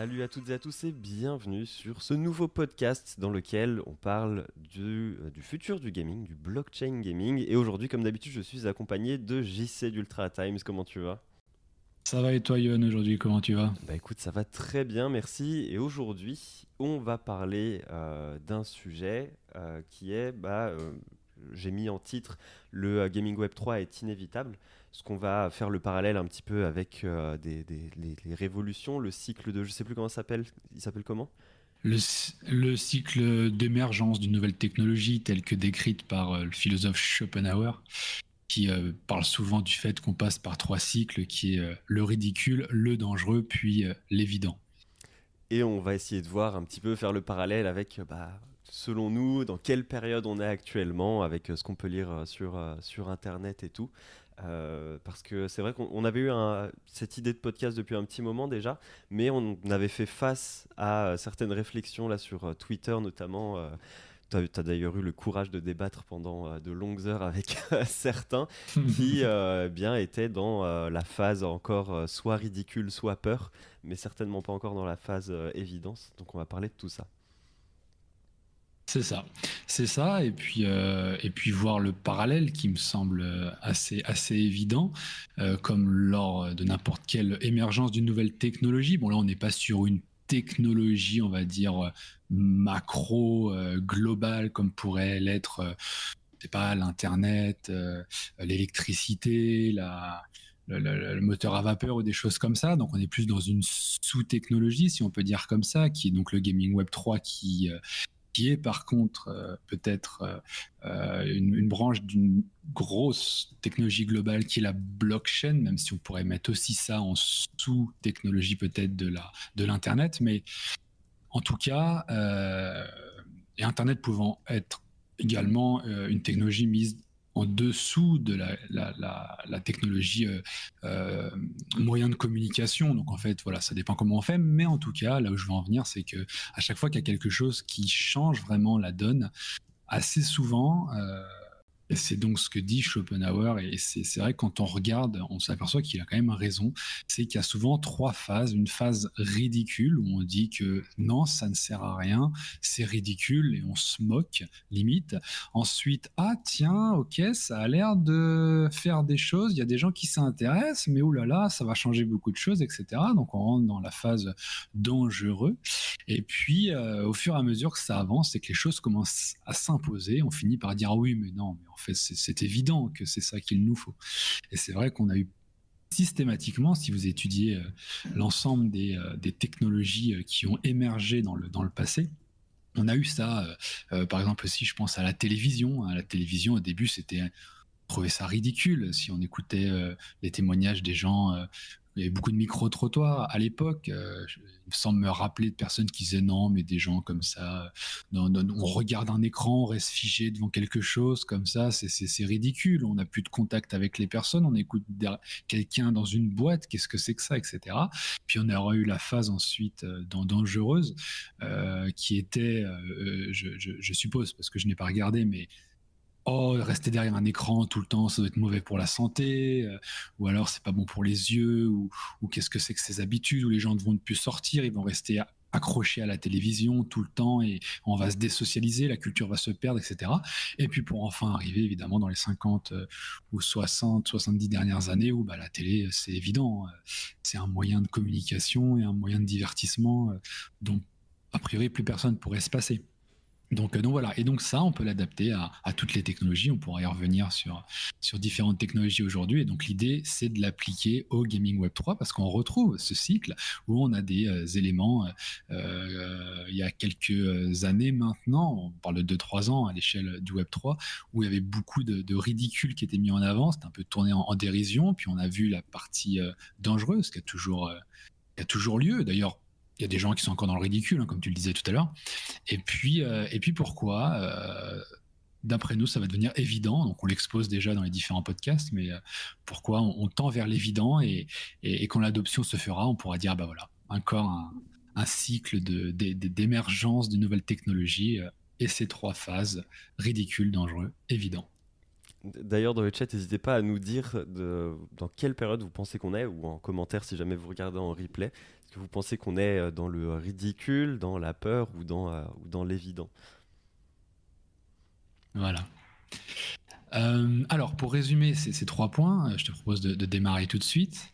Salut à toutes et à tous et bienvenue sur ce nouveau podcast dans lequel on parle du, euh, du futur du gaming, du blockchain gaming. Et aujourd'hui, comme d'habitude, je suis accompagné de JC d'Ultra Times. Comment tu vas? Ça va et toi, Yon, aujourd'hui, comment tu vas? Bah écoute, ça va très bien, merci. Et aujourd'hui, on va parler euh, d'un sujet euh, qui est, bah, j'ai mis en titre, le Gaming Web 3 est inévitable. Ce qu'on va faire le parallèle un petit peu avec euh, des, des- les, les révolutions, le cycle de, je sais plus comment ça s'appelle, il s'appelle comment? Le, le cycle d'émergence d'une nouvelle technologie telle que décrite par euh, le philosophe Schopenhauer, qui euh, parle souvent du fait qu'on passe par trois cycles, qui est le ridicule, le dangereux, puis l'évident. Et on va essayer de voir un petit peu, faire le parallèle avec, bah, selon nous, dans quelle période on est actuellement, avec ce qu'on peut lire sur, sur Internet et tout. Euh, parce que c'est vrai qu'on on avait eu un- cette idée de podcast depuis un petit moment déjà, mais on avait fait face à euh, certaines réflexions là sur euh, Twitter notamment. euh, tu as, d'ailleurs eu le courage de débattre pendant euh, de longues heures avec certains qui euh, bien étaient dans la phase encore soit ridicule, soit peur, mais certainement pas encore dans la phase évidence. Donc on va parler de tout ça. C'est ça, c'est ça, et puis euh, et puis voir le parallèle qui me semble euh, assez assez évident, euh, comme lors de n'importe quelle émergence d'une nouvelle technologie. Bon là, on n'est pas sur une technologie, on va dire macro, globale, comme pourrait l'être, sais pas, l'internet, l'électricité, le, moteur à vapeur ou des choses comme ça. Donc on est plus dans une sous-technologie, si on peut dire comme ça, qui est donc le gaming web 3 qui par contre euh, peut-être euh, euh, une, une branche d'une grosse technologie globale qui est la blockchain, même si on pourrait mettre aussi ça en sous-technologie peut-être de la de l'internet, mais en tout cas, et internet pouvant être également une technologie mise en dessous de la, la, la, technologie euh, euh, moyen de communication. Donc en fait, voilà, ça dépend comment on fait, mais en tout cas, là où je veux en venir, c'est que à chaque fois qu'il y a quelque chose qui change vraiment la donne, assez souvent, euh, c'est donc ce que dit Schopenhauer, et c'est vrai que quand on regarde, on s'aperçoit qu'il a quand même raison, c'est qu'il y a souvent trois phases. Une phase ridicule, où on dit que non, ça ne sert à rien, c'est ridicule, et on se moque, limite. Ensuite, ah tiens, ok, ça a l'air de faire des choses, il y a des gens qui s'intéressent, mais oulala, ça va changer beaucoup de choses, etc. Donc on rentre dans la phase dangereux. Et puis, euh, au fur et à mesure que ça avance et que les choses commencent à s'imposer, on finit par dire ah oui, mais non, mais en c'est évident que c'est ça qu'il nous faut. Et c'est vrai qu'on a eu systématiquement, si vous étudiez euh, l'ensemble des, euh, technologies euh, qui ont émergé dans le, dans le passé, on a eu ça, par exemple aussi, je pense à la télévision. hein. La télévision, au début, c'était trouvait ça ridicule si on écoutait les témoignages des gens. Il y avait beaucoup de micro-trottoirs à l'époque. euh, me rappeler de personnes qui disaient non, mais des gens comme ça, euh, non, non, on regarde un écran, on reste figé devant quelque chose comme ça, c'est- ridicule. On n'a plus de contact avec les personnes, on écoute quelqu'un dans une boîte, qu'est-ce que c'est que ça, etc. Puis on aura eu la phase ensuite euh, dans dangereuse, euh, qui était, je- je suppose, parce que je n'ai pas regardé, mais oh, rester derrière un écran tout le temps, ça doit être mauvais pour la santé, euh, ou alors c'est pas bon pour les yeux, ou, ou qu'est-ce que c'est que ces habitudes où les gens ne vont plus sortir, ils vont rester accrochés à la télévision tout le temps et on va se désocialiser, la culture va se perdre, etc. Et puis pour enfin arriver évidemment dans les 50 euh, ou 60, 70 dernières années où bah, la télé, euh, c'est évident, c'est un moyen de communication et un moyen de divertissement dont a priori plus personne pourrait se passer. Donc, euh, donc voilà, et donc ça, on peut l'adapter à, toutes les technologies. On pourra y revenir sur sur différentes technologies aujourd'hui. Et donc l'idée, c'est de l'appliquer au gaming Web 3 parce qu'on retrouve ce cycle où on a des euh, éléments. euh, il y a quelques années maintenant, on parle de 2-3 ans à l'échelle du Web 3, où il y avait beaucoup de, de ridicule qui était mis en avant. C'était un peu tourné en, dérision. Puis on a vu la partie dangereuse qui a toujours qui a toujours lieu. D'ailleurs, il y a des gens qui sont encore dans le ridicule, hein, comme tu le disais tout à l'heure. Et puis, euh, et puis pourquoi euh, D'après nous, ça va devenir évident. Donc, on l'expose déjà dans les différents podcasts, mais euh, pourquoi on, tend vers l'évident et, quand l'adoption se fera, on pourra dire, bah voilà, encore un, cycle de, de- de- d'émergence de nouvelles technologies et ces trois phases ridicule, dangereux, évident. D'ailleurs, dans le chat, n'hésitez pas à nous dire dans quelle période vous pensez qu'on est, ou en commentaire si jamais vous regardez en replay. Est-ce que vous pensez qu'on est euh, dans le ridicule, dans la peur ou dans, euh, dans l'évident? Voilà. Euh, alors, pour résumer ces, trois points, je te propose de, démarrer tout de suite.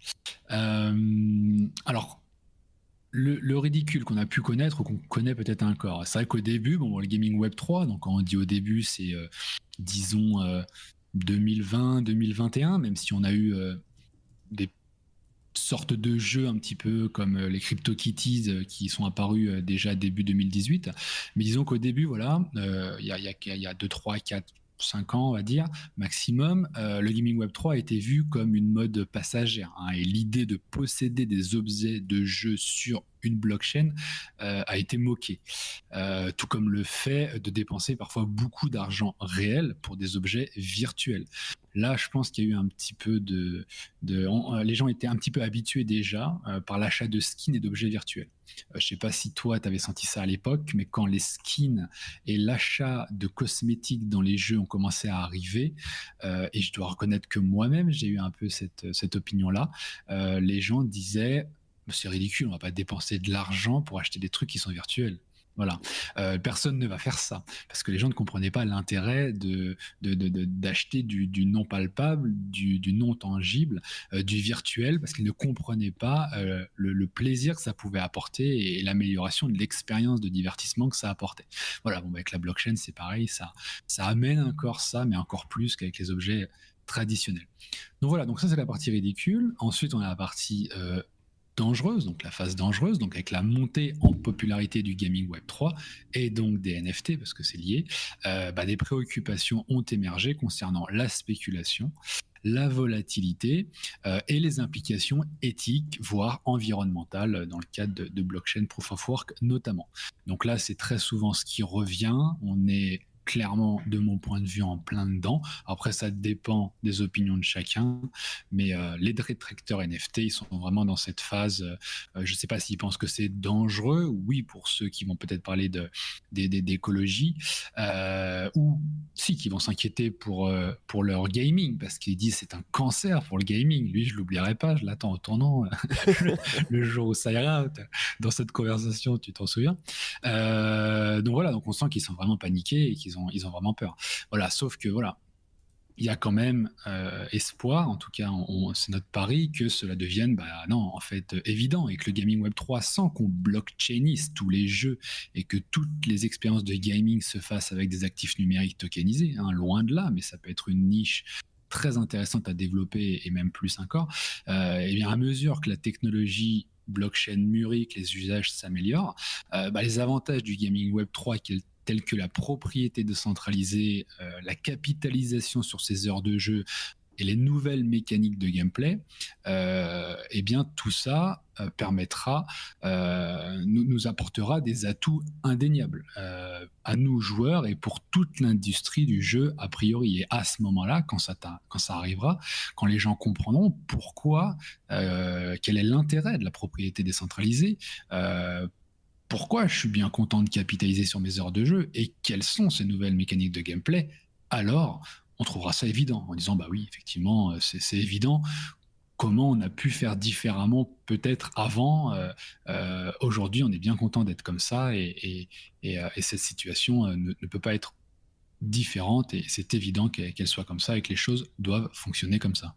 alors, le, ridicule qu'on a pu connaître ou qu'on connaît peut-être encore. C'est vrai qu'au début, bon, le gaming web 3, donc quand on dit au début, c'est disons 2020, 2021, même si on a eu des sortes de jeux un petit peu comme euh, les CryptoKitties euh, qui sont apparus déjà début 2018. Mais disons qu'au début, voilà, il y, a, y a 2, 3, 4, 5 ans, on va dire, maximum, le gaming web 3 a été vu comme une mode passagère. Hein, et l'idée de posséder des objets de jeux sur une blockchain euh, a été moqué. Euh, tout comme le fait de dépenser parfois beaucoup d'argent réel pour des objets virtuels. Là, je pense qu'il y a eu un petit peu de... euh, les gens étaient un petit peu habitués déjà par l'achat de skins et d'objets virtuels. je sais pas si toi, tu avais senti ça à l'époque, mais quand les skins et l'achat de cosmétiques dans les jeux ont commencé à arriver, et je dois reconnaître que moi-même, j'ai eu un peu cette, cette opinion-là, les gens disaient c'est ridicule, on va pas dépenser de l'argent pour acheter des trucs qui sont virtuels. Voilà, euh, personne ne va faire ça parce que les gens ne comprenaient pas l'intérêt de, d'acheter du, non palpable, du, non tangible, euh, du virtuel parce qu'ils ne comprenaient pas euh, le, plaisir que ça pouvait apporter et, l'amélioration de l'expérience de divertissement que ça apportait. Voilà, bon, avec la blockchain, c'est pareil, ça, ça amène encore ça, mais encore plus qu'avec les objets traditionnels. Donc voilà, donc ça c'est la partie ridicule. Ensuite, on a la partie dangereuse, donc la phase dangereuse, donc avec la montée en popularité du gaming web 3 et donc des NFT, parce que c'est lié, euh, bah, des préoccupations ont émergé concernant la spéculation, la volatilité euh, et les implications éthiques, voire environnementales, dans le cadre de, de blockchain proof of work notamment. Donc là, c'est très souvent ce qui revient. On est clairement, de mon point de vue, en plein dedans. Après, ça dépend des opinions de chacun, mais euh, les détracteurs NFT, ils sont vraiment dans cette phase. Euh, je ne sais pas s'ils pensent que c'est dangereux. Oui, pour ceux qui vont peut-être parler de d'écologie, euh, ou si qui vont s'inquiéter pour pour leur gaming parce qu'ils disent c'est un cancer pour le gaming. Lui, je l'oublierai pas. Je l'attends au tournant le, jour où ça ira. Dans cette conversation, tu t'en souviens. donc voilà, donc on sent qu'ils sont vraiment paniqués et qu'ils ils ont, vraiment peur. Voilà, sauf que voilà, il y a quand même euh, espoir, en tout cas, c'est notre pari, que cela devienne, bah non, en fait, évident, et que le gaming web 3, sans qu'on blockchainise tous les jeux et que toutes les expériences de gaming se fassent avec des actifs numériques tokenisés, hein, loin de là, mais ça peut être une niche très intéressante à développer et même plus encore. Euh, et bien à mesure que la technologie blockchain mûrit, que les usages s'améliorent, euh, bah, les avantages du gaming web 3 qu'elle telles que la propriété décentralisée, euh, la capitalisation sur ces heures de jeu et les nouvelles mécaniques de gameplay, euh, eh bien tout ça euh, permettra, nous, nous, apportera des atouts indéniables à nous joueurs et pour toute l'industrie du jeu a priori. Et à ce moment-là, quand ça, quand ça arrivera, quand les gens comprendront pourquoi, quel est l'intérêt de la propriété décentralisée pourquoi je suis bien content de capitaliser sur mes heures de jeu et quelles sont ces nouvelles mécaniques de gameplay, alors on trouvera ça évident en disant bah oui, effectivement, euh, c'est évident. Comment on a pu faire différemment peut-être avant euh, euh, Aujourd'hui, on est bien content d'être comme ça et, cette situation ne, peut pas être différente et c'est évident qu'elle soit comme ça et que les choses doivent fonctionner comme ça.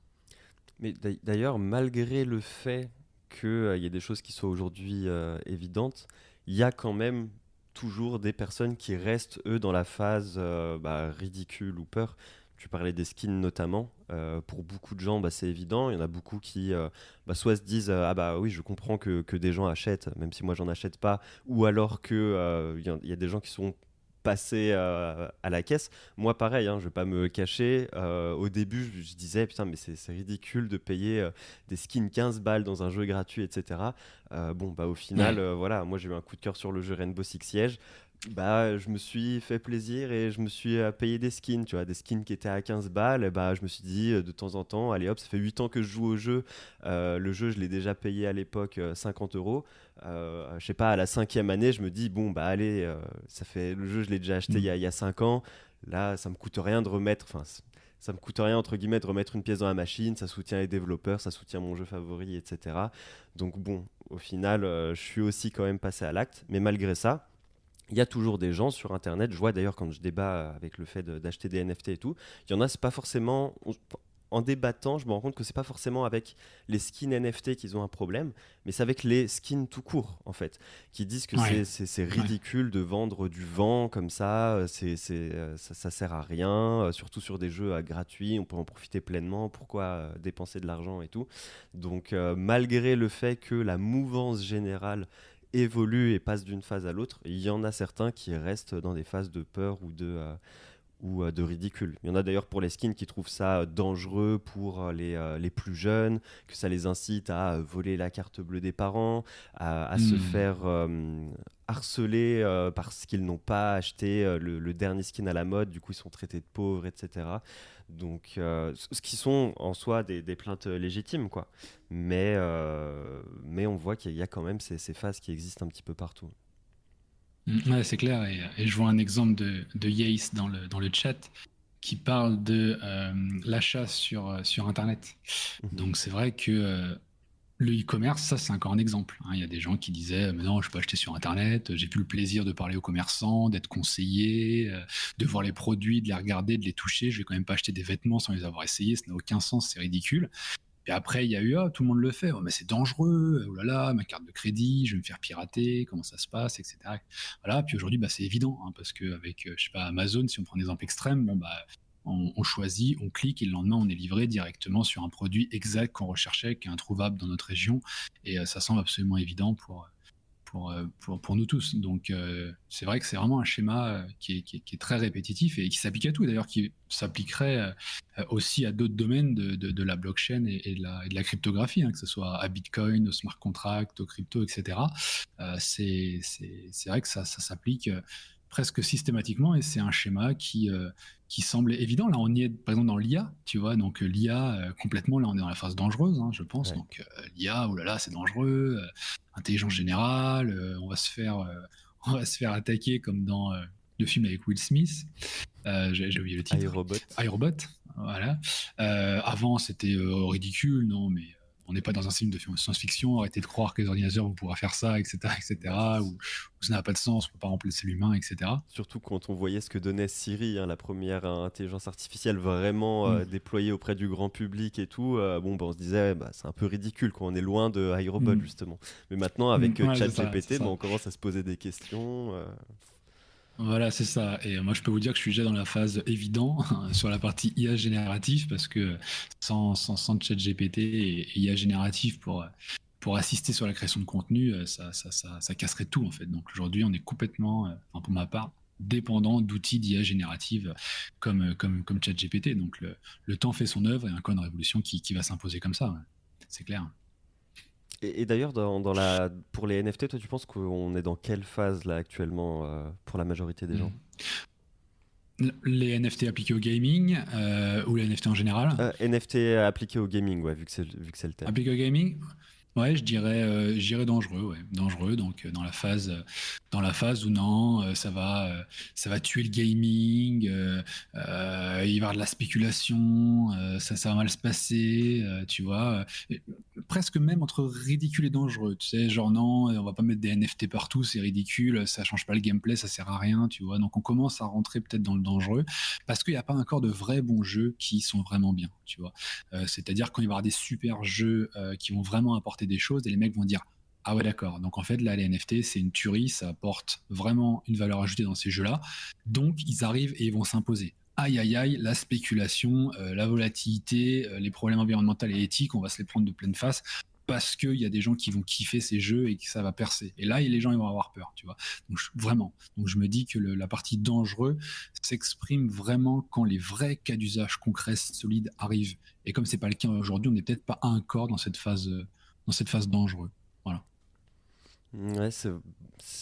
Mais d'ailleurs, malgré le fait qu'il y ait des choses qui soient aujourd'hui évidentes, il y a quand même toujours des personnes qui restent, eux, dans la phase euh, bah, ridicule ou peur. Tu parlais des skins notamment. Euh, pour beaucoup de gens, bah, c'est évident. Il y en a beaucoup qui euh, bah, soit se disent Ah bah oui, je comprends que, que des gens achètent, même si moi j'en achète pas. Ou alors qu'il il y, a des gens qui sont passer euh, à la caisse. Moi, pareil, hein, je vais pas me cacher. Euh, au début, je, disais, putain, mais c'est ridicule de payer euh, des skins 15 balles dans un jeu gratuit, etc. bon, bah, au final, voilà, moi, j'ai eu un coup de cœur sur le jeu Rainbow Six Siege bah, je me suis fait plaisir et je me suis payé des skins, tu vois, des skins qui étaient à 15 balles. bah, je me suis dit de temps en temps, allez hop, ça fait 8 ans que je joue au jeu. Le jeu, je l'ai déjà payé à l'époque 50 euros. Je sais pas, à la cinquième année, je me dis, bon, bah allez, ça fait le jeu, je l'ai déjà acheté il y, a, il y, a 5 ans. Là, ça me coûte rien de remettre. Enfin, ça me coûte rien entre guillemets de remettre une pièce dans la machine, ça soutient les développeurs, ça soutient mon jeu favori, etc. Donc bon, au final, euh, je suis aussi quand même passé à l'acte, mais malgré ça, il y a toujours des gens sur Internet, je vois d'ailleurs quand je débat avec le fait d'acheter des NFT et tout, il y en a, c'est pas forcément, en débattant, je me rends compte que c'est pas forcément avec les skins NFT qu'ils ont un problème, mais c'est avec les skins tout court, en fait, qui disent que c'est ridicule de vendre du vent comme ça, euh, c'est euh, ça, ça, sert à rien, euh, surtout sur des jeux gratuits, on peut en profiter pleinement, pourquoi dépenser de l'argent et tout. Donc, malgré le fait que la mouvance générale évolue et passe d'une phase à l'autre, il y en a certains qui restent dans des phases de peur ou de ou euh, de ridicule. Il y en a d'ailleurs pour les skins qui trouvent ça dangereux pour euh, les, euh, les, plus jeunes, que ça les incite à voler la carte bleue des parents, à, se hmm. faire harceler parce qu'ils n'ont pas acheté le, dernier skin à la mode, du coup ils sont traités de pauvres, etc. Donc, ce qui sont en soi des, des plaintes légitimes, quoi. Mais, mais on voit qu'il y a quand même ces, ces phases qui existent un petit peu partout. Mm, ouais, c'est clair. Et, je vois un exemple de, de Yace dans le, dans le chat qui parle de euh, l'achat sur, euh, sur Internet. Mhm. Donc c'est vrai que euh, le e-commerce, ça c'est encore un exemple. Hein. Il y a des gens qui disaient mais non, je peux acheter sur Internet, j'ai plus le plaisir de parler aux commerçants, d'être conseillé, de voir les produits, de les regarder, de les toucher. Je vais quand même pas acheter des vêtements sans les avoir essayés, ça n'a aucun sens, c'est ridicule. Et après, il y a eu, ah, tout le monde le fait, oh, mais c'est dangereux, oh là là, ma carte de crédit, je vais me faire pirater, comment ça se passe, etc. Voilà, puis aujourd'hui, bah, c'est évident, hein, parce qu'avec, euh, je sais pas, Amazon, si on prend un exemple extrême, bah, on, choisit, on clique et le lendemain, on est livré directement sur un produit exact qu'on recherchait, qui est introuvable dans notre région. Et euh, ça semble absolument évident pour, euh, pour, pour, nous tous. Donc euh, c'est vrai que c'est vraiment un schéma euh, qui est, qui, est, très répétitif et qui s'applique à tout, d'ailleurs qui s'appliquerait aussi à d'autres domaines de, de, la blockchain et, de, la, de, la, cryptographie, hein, que ce soit à Bitcoin, au smart contract, au crypto, etc. c'est vrai que ça, ça s'applique presque systématiquement et c'est un schéma qui, euh, qui semble évident. Là, on y est par exemple dans l'IA, tu vois, donc euh, l'IA euh, complètement, là on est dans la phase dangereuse, hein, je pense. Donc l'IA, oh là là, c'est dangereux, intelligence générale, on va se faire, on va se faire attaquer comme dans le film avec Will Smith. J'ai oublié le titre. iRobot. iRobot, voilà. avant, c'était ridicule, non, mais on n'est pas dans un film de science-fiction, arrêtez de croire que les ordinateurs vont pouvoir faire ça, etc., etc., ou, ça n'a pas de sens, on ne peut pas remplacer l'humain, etc. Surtout quand on voyait ce que donnait Siri, hein, la première intelligence artificielle vraiment euh, mm. déployée auprès du grand public et tout, euh, bon, bah, on se disait, bah, c'est un peu ridicule quand on est loin de iRobot, mm. justement. Mais maintenant, avec mm. euh, ChatGPT, bah, on commence à se poser des questions. Voilà, c'est ça. Et moi, je peux vous dire que je suis déjà dans la phase évident sur la partie IA génératif parce que sans, sans, et IA génératif pour, pour assister sur la création de contenu, ça, ça, ça, ça casserait tout en fait. Donc aujourd'hui, on est complètement, enfin, pour ma part, dépendant d'outils d'IA générative comme, comme, comme ChatGPT. Donc le, le, temps fait son œuvre et un code de révolution qui, qui va s'imposer comme ça. C'est clair. Et, d'ailleurs, dans, la, pour les NFT, toi, tu penses qu'on est dans quelle phase là actuellement euh, pour la majorité des gens Les NFT appliqués au gaming euh, ou les NFT en général euh, NFT appliqués au gaming, ouais, vu que c'est le thème. Appliqués au gaming Ouais, je dirais, euh, dangereux, ouais, dangereux. Donc euh, dans la phase, dans la phase où non, euh, ça va, ça va tuer le gaming, il va y avoir de la spéculation, ça, ça va mal se passer, tu vois. presque même entre ridicule et dangereux, tu sais, genre non, on va pas mettre des NFT partout, c'est ridicule, ça change pas le gameplay, ça sert à rien, tu vois. Donc on commence à rentrer peut-être dans le dangereux parce qu'il n'y a pas encore de vrais bons jeux qui sont vraiment bien, tu vois. C'est-à-dire quand il va y avoir des super jeux qui vont vraiment apporter des choses et les mecs vont dire ah ouais d'accord donc en fait là les NFT c'est une tuerie ça apporte vraiment une valeur ajoutée dans ces jeux là donc ils arrivent et ils vont s'imposer aïe aïe aïe la spéculation euh, la volatilité euh, les problèmes environnementaux et éthiques on va se les prendre de pleine face parce qu'il y a des gens qui vont kiffer ces jeux et que ça va percer. Et là, les gens ils vont avoir peur, tu vois. Donc vraiment. Donc je me dis que la partie dangereux s'exprime vraiment quand les vrais cas d'usage concrets, solides arrivent. Et comme c'est pas le cas aujourd'hui, on n'est peut-être pas encore dans cette phase euh, dans cette phase dangereuse. Voilà. Ouais, c'est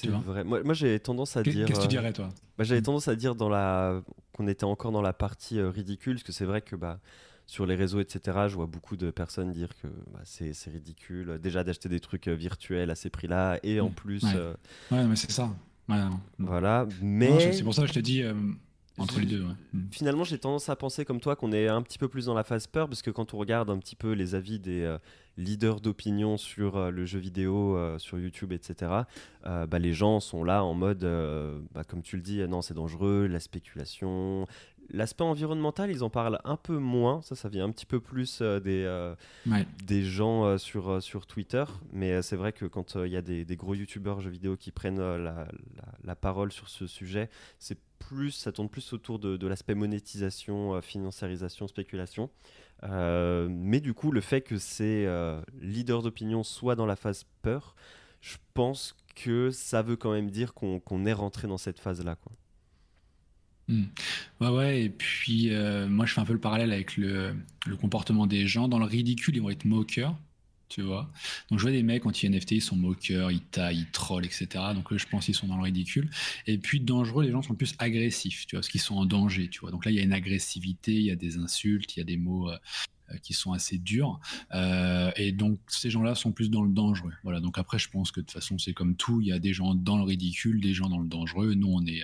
vrai. Moi, moi j'ai tendance à dire. Qu'est-ce que tu euh, dirais, toi bah, J'avais tendance à dire dans la... qu'on était encore dans la partie euh, ridicule, parce que c'est vrai que bah, sur les réseaux, etc., je vois beaucoup de personnes dire que bah, c'est ridicule déjà d'acheter des trucs euh, virtuels à ces prix-là, et en mm. plus. Ouais, mais c'est ça. Voilà, mais. C'est pour ça que je te dis entre les deux. Mm. Finalement, j'ai tendance à penser comme toi qu'on est un petit peu plus dans la phase peur, parce que quand on regarde un petit peu les avis des euh, leaders d'opinion sur euh, le jeu vidéo, euh, sur YouTube, etc., bah, les gens sont là en mode, bah, comme tu le dis, non, c'est dangereux, la spéculation, L'aspect environnemental, ils en parlent un peu moins. Ça, ça vient un petit peu plus euh, des, euh, des gens euh, sur, sur Twitter. Mais c'est vrai que quand il y a des, des, gros youtubeurs jeux vidéo qui prennent la, la, parole sur ce sujet, c'est plus, ça tourne plus autour de, de l'aspect monétisation, financiarisation, spéculation. mais du coup, le fait que ces leaders d'opinion soient dans la phase peur, je pense que ça veut quand même dire qu'on est rentré dans cette phase-là. Quoi. Hmm. Ouais, ouais, et puis euh, moi je fais un peu le parallèle avec le, comportement des gens. Dans le ridicule, ils vont être moqueurs, tu vois. Donc je vois des mecs anti-NFT, ils sont moqueurs, ils taillent, ils trollent, etc. Donc là, je pense qu'ils sont dans le ridicule. Et puis dangereux, les gens sont plus agressifs, tu vois, parce qu'ils sont en danger, tu vois. Donc là, il y a une agressivité, il y a des insultes, il y a des mots. Euh, euh, qui sont assez durs et donc ces gens-là sont plus dans le dangereux voilà donc après je pense que de toute façon c'est comme tout il y a des gens dans le ridicule des gens dans le dangereux nous on est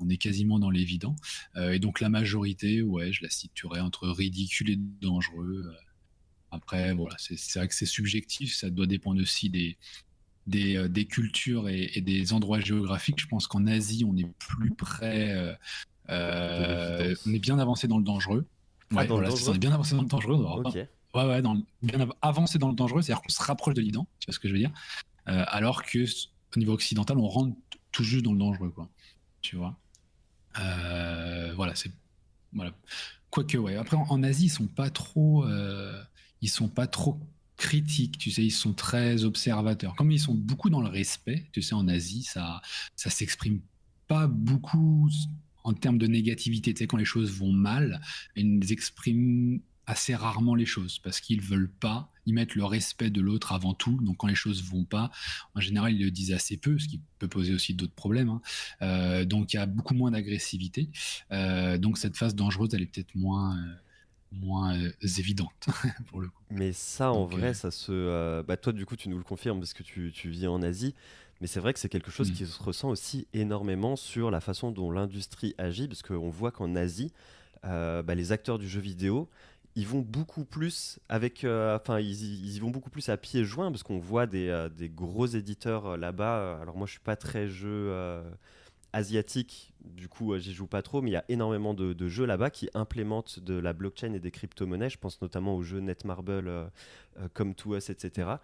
on est quasiment dans l'évident. Euh, et donc la majorité, ouais, je la situerais entre ridicule et dangereux. Euh, après, voilà, c'est vrai que c'est subjectif, ça doit dépendre aussi des, des, euh, cultures et, des endroits géographiques. Je pense qu'en Asie, on est plus près, on est bien avancé dans le dangereux. Ah, ouais, voilà, on est bien avancé dans le dangereux. Ouais, ouais, dans, bien avancé dans le dangereux, c'est-à-dire qu'on se rapproche de l'Iran, tu vois ce que je veux dire. alors que au niveau occidental, on rentre tout juste dans le dangereux, quoi. Tu vois? Euh, voilà, c'est voilà. Quoique, ouais. Après, en, Asie, ils sont pas trop, euh, ils sont pas trop critiques, tu sais, ils sont très observateurs. Comme ils sont beaucoup dans le respect, tu sais, en Asie, ça, ça s'exprime pas beaucoup en termes de négativité. Tu sais, quand les choses vont mal, ils expriment assez rarement les choses parce qu'ils veulent pas, ils mettent le respect de l'autre avant tout. Donc quand les choses vont pas, en général ils le disent assez peu, ce qui peut poser aussi d'autres problèmes. Hein. Euh, donc il y a beaucoup moins d'agressivité. Euh, donc cette phase dangereuse, elle est peut-être moins euh, moins évidente pour le coup. Mais ça en vrai, ça se, bah toi du coup tu nous le confirmes parce que tu, tu vis en Asie. Mais c'est vrai que c'est quelque chose mm. qui se ressent aussi énormément sur la façon dont l'industrie agit, parce qu'on voit qu'en Asie, bah, les acteurs du jeu vidéo, ils vont beaucoup plus avec, euh, enfin, ils, y vont beaucoup plus à pieds joints parce qu'on voit des, euh, gros éditeurs euh, là-bas. Alors moi, je suis pas très jeu asiatique, du coup, j'y joue pas trop, mais il y a énormément de, jeux là-bas qui implémentent de la blockchain et des crypto-monnaies. Je pense notamment aux jeux Netmarble, comme To Us, etc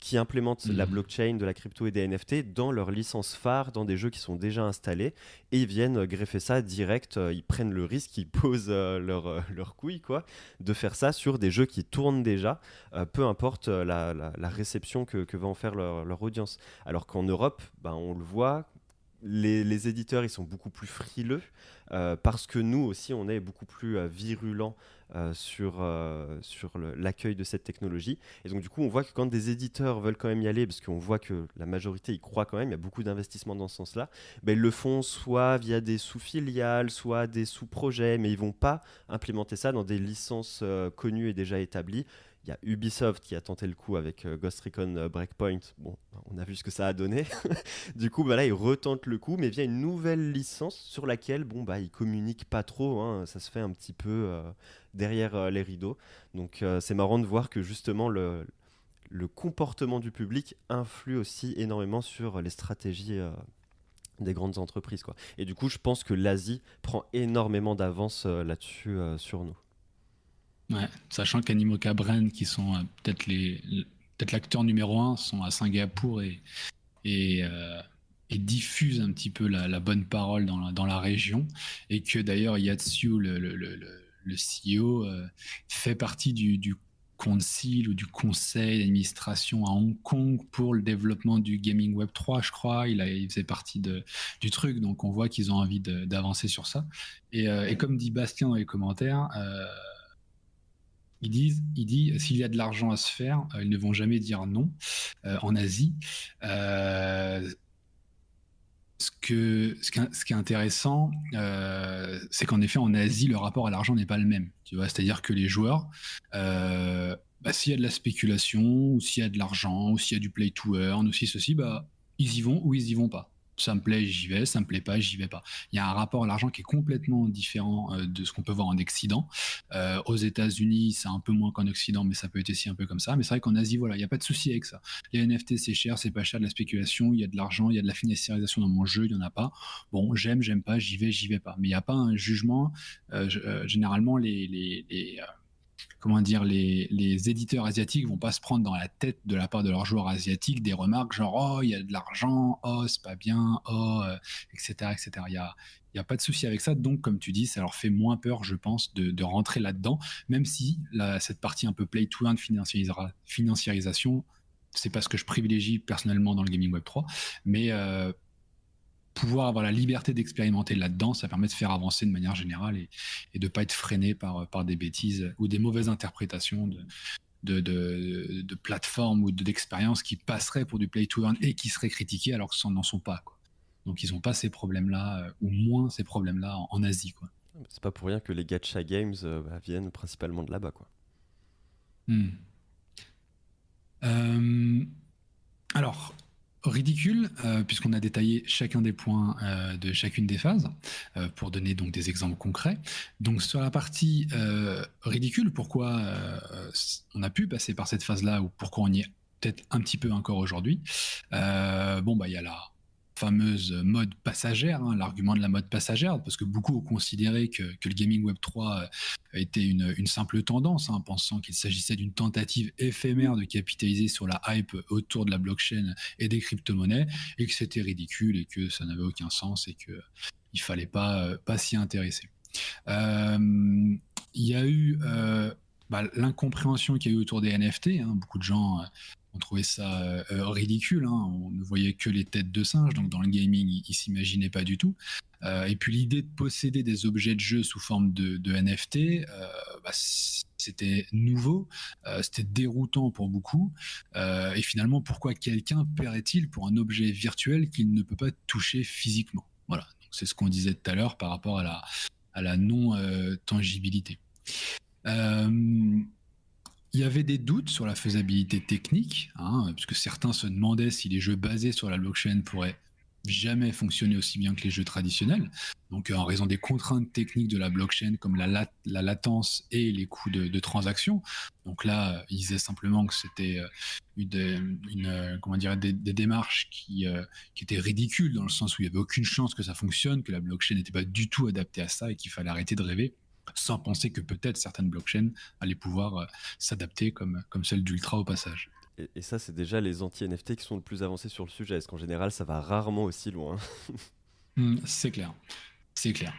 qui implémentent la mhm. blockchain, de la crypto et des NFT dans leurs licences phares, dans des jeux qui sont déjà installés, et ils viennent greffer ça direct, euh, ils prennent le risque, ils posent euh, leur, euh, leur couille, quoi, de faire ça sur des jeux qui tournent déjà, peu importe la, la, réception que, que, va en faire leur, leur audience. Alors qu'en Europe, ben, on le voit, les, les, éditeurs, ils sont beaucoup plus frileux, parce que nous aussi, on est beaucoup plus virulents sur, euh, sur l'accueil de cette technologie. Et donc du coup, on voit que quand des éditeurs veulent quand même y aller, parce qu'on voit que la majorité y croit quand même, il y a beaucoup d'investissements dans ce sens-là, ben, ils le font soit via des sous-filiales, soit des sous-projets, mais ils vont pas implémenter ça dans des licences euh, connues et déjà établies. Il y a Ubisoft qui a tenté le coup avec euh, Ghost Recon euh, Breakpoint. Bon, on a vu ce que ça a donné. du coup, bah là, ils retentent le coup, mais via une nouvelle licence sur laquelle, bon, bah, ils communiquent pas trop. Hein. Ça se fait un petit peu euh, derrière les rideaux. Donc, c'est marrant de voir que justement le, le comportement du public influe aussi énormément sur les stratégies des grandes entreprises. Quoi. Et du coup, je pense que l'Asie prend énormément d'avance là-dessus sur nous. Sachant qu'Animoca Brand, qui sont euh, peut-être l'acteur numéro un, sont à Singapour et, euh, diffusent un petit peu la, bonne parole dans la, région. Et que d'ailleurs Yatsu, le, CEO, euh, fait partie du, du ou du conseil d'administration à Hong Kong pour le développement du gaming web 3, je crois. Il, a, faisait partie du truc, donc on voit qu'ils ont envie d'avancer sur ça. Et, comme dit Bastien dans les commentaires, ils disent, il dit, s'il y a de l'argent à se faire, euh, ils ne vont jamais dire non. Euh, en Asie, euh, ce, qui, est intéressant, c'est qu'en effet, en Asie, le rapport à l'argent n'est pas le même. C'est-à-dire que les joueurs, bah, s'il y a de la spéculation, ou s'il y a de l'argent, ou s'il y a du play to earn, ou si ceci, bah, ils y vont ou ils y vont pas. Ça me plaît, j'y vais, ça me plaît pas, j'y vais pas. Il y a un rapport à l'argent qui est complètement différent euh, de ce qu'on peut voir en Occident. Euh, aux États-Unis, c'est un peu moins qu'en Occident, mais ça peut être aussi un peu comme ça. Mais c'est vrai qu'en Asie, voilà, il n'y a pas de souci avec ça. Les NFT, c'est cher, c'est pas cher, de la spéculation, il y a de l'argent, il y a de la financiarisation dans mon jeu, il y en a pas. Bon, j'aime, j'aime pas, j'y vais, j'y vais pas. Mais il n'y a pas un jugement. Euh, généralement, les, les, les comment dire, les, les, éditeurs asiatiques vont pas se prendre dans la tête de la part de leurs joueurs asiatiques des remarques genre oh il y a de l'argent, oh c'est pas bien, oh etc euh, etc. Il y a y a pas de souci avec ça, donc comme tu dis, ça leur fait moins peur, je pense, de, de rentrer là-dedans, même si cette partie un peu play to earn financiarisation, c'est pas ce que je privilégie personnellement dans le gaming web 3, mais euh, pouvoir avoir la liberté d'expérimenter là-dedans, ça permet de faire avancer de manière générale et, de ne pas être freiné par, par des bêtises ou des mauvaises interprétations de, de, de, plateformes ou d'expériences qui passeraient pour du play to earn et qui seraient critiquées alors que ce n'en sont pas. Quoi. Donc ils n'ont pas ces problèmes-là, euh, ou moins ces problèmes-là en, Asie. Quoi. C'est pas pour rien que les gacha games euh, bah, viennent principalement de là-bas. Quoi. Hmm. Euh, alors, ridicule, euh, puisqu'on a détaillé chacun des points euh, de chacune des phases, euh, pour donner donc des exemples concrets. Donc sur la partie ridicule, pourquoi on a pu passer par cette phase-là, ou pourquoi on y est peut-être un petit peu encore aujourd'hui Bon, bah il y a la fameuse mode passagère, hein, l'argument de la mode passagère, parce que beaucoup ont considéré que, le gaming Web 3 euh, était une, simple tendance, hein, pensant qu'il s'agissait d'une tentative éphémère de capitaliser sur la hype autour de la blockchain et des crypto-monnaies, et que c'était ridicule et que ça n'avait aucun sens et qu'il ne fallait pas, euh, pas s'y intéresser. Euh, il y a eu bah, l'incompréhension qu'il y a eu autour des NFT. Hein, beaucoup de gens on trouvait ça euh, euh, ridicule. Hein. On ne voyait que les têtes de singes, donc dans le gaming, ils, ne s'imaginaient pas du tout. Euh, et puis l'idée de posséder des objets de jeu sous forme de, NFT, bah, c'était nouveau, c'était déroutant pour beaucoup. et finalement, pourquoi quelqu'un paierait-il pour un objet virtuel qu'il ne peut pas toucher physiquement? Voilà. C'est ce qu'on disait tout à l'heure par rapport à la non-tangibilité. Il y avait des doutes sur la faisabilité technique, hein, puisque certains se demandaient si les jeux basés sur la blockchain pourraient jamais fonctionner aussi bien que les jeux traditionnels. Donc, euh, en raison des contraintes techniques de la blockchain, comme la, latence et les coûts de, transaction. Donc là, ils disaient simplement que c'était euh, une, euh, comment dire, des, démarches qui, qui étaient ridicules dans le sens où il n'y avait aucune chance que ça fonctionne, que la blockchain n'était pas du tout adaptée à ça et qu'il fallait arrêter de rêver sans penser que peut-être certaines blockchains allaient pouvoir euh, s'adapter comme, comme celle d'Ultra au passage. Et, ça, c'est déjà les anti-NFT qui sont le plus avancés sur le sujet, parce qu'en général, ça va rarement aussi loin? Hmm, c'est clair, c'est clair.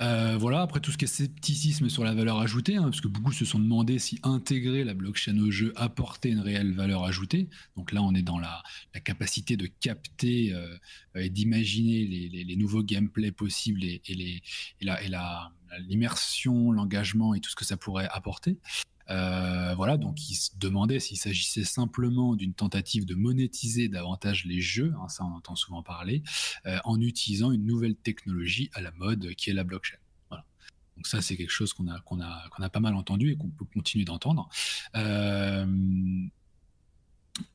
Euh, voilà, après tout ce qui est scepticisme sur la valeur ajoutée, hein, parce que beaucoup se sont demandé si intégrer la blockchain au jeu apportait une réelle valeur ajoutée. Donc là, on est dans la, capacité de capter euh, et d'imaginer les, nouveaux gameplays possibles et, et, l'immersion, l'engagement et tout ce que ça pourrait apporter. Euh, voilà, donc il se demandait s'il s'agissait simplement d'une tentative de monétiser davantage les jeux, hein, ça on entend souvent parler, euh, en utilisant une nouvelle technologie à la mode qui est la blockchain. Donc ça c'est quelque chose qu'on a, qu'on a, qu'on a pas mal entendu et qu'on peut continuer d'entendre. Euh,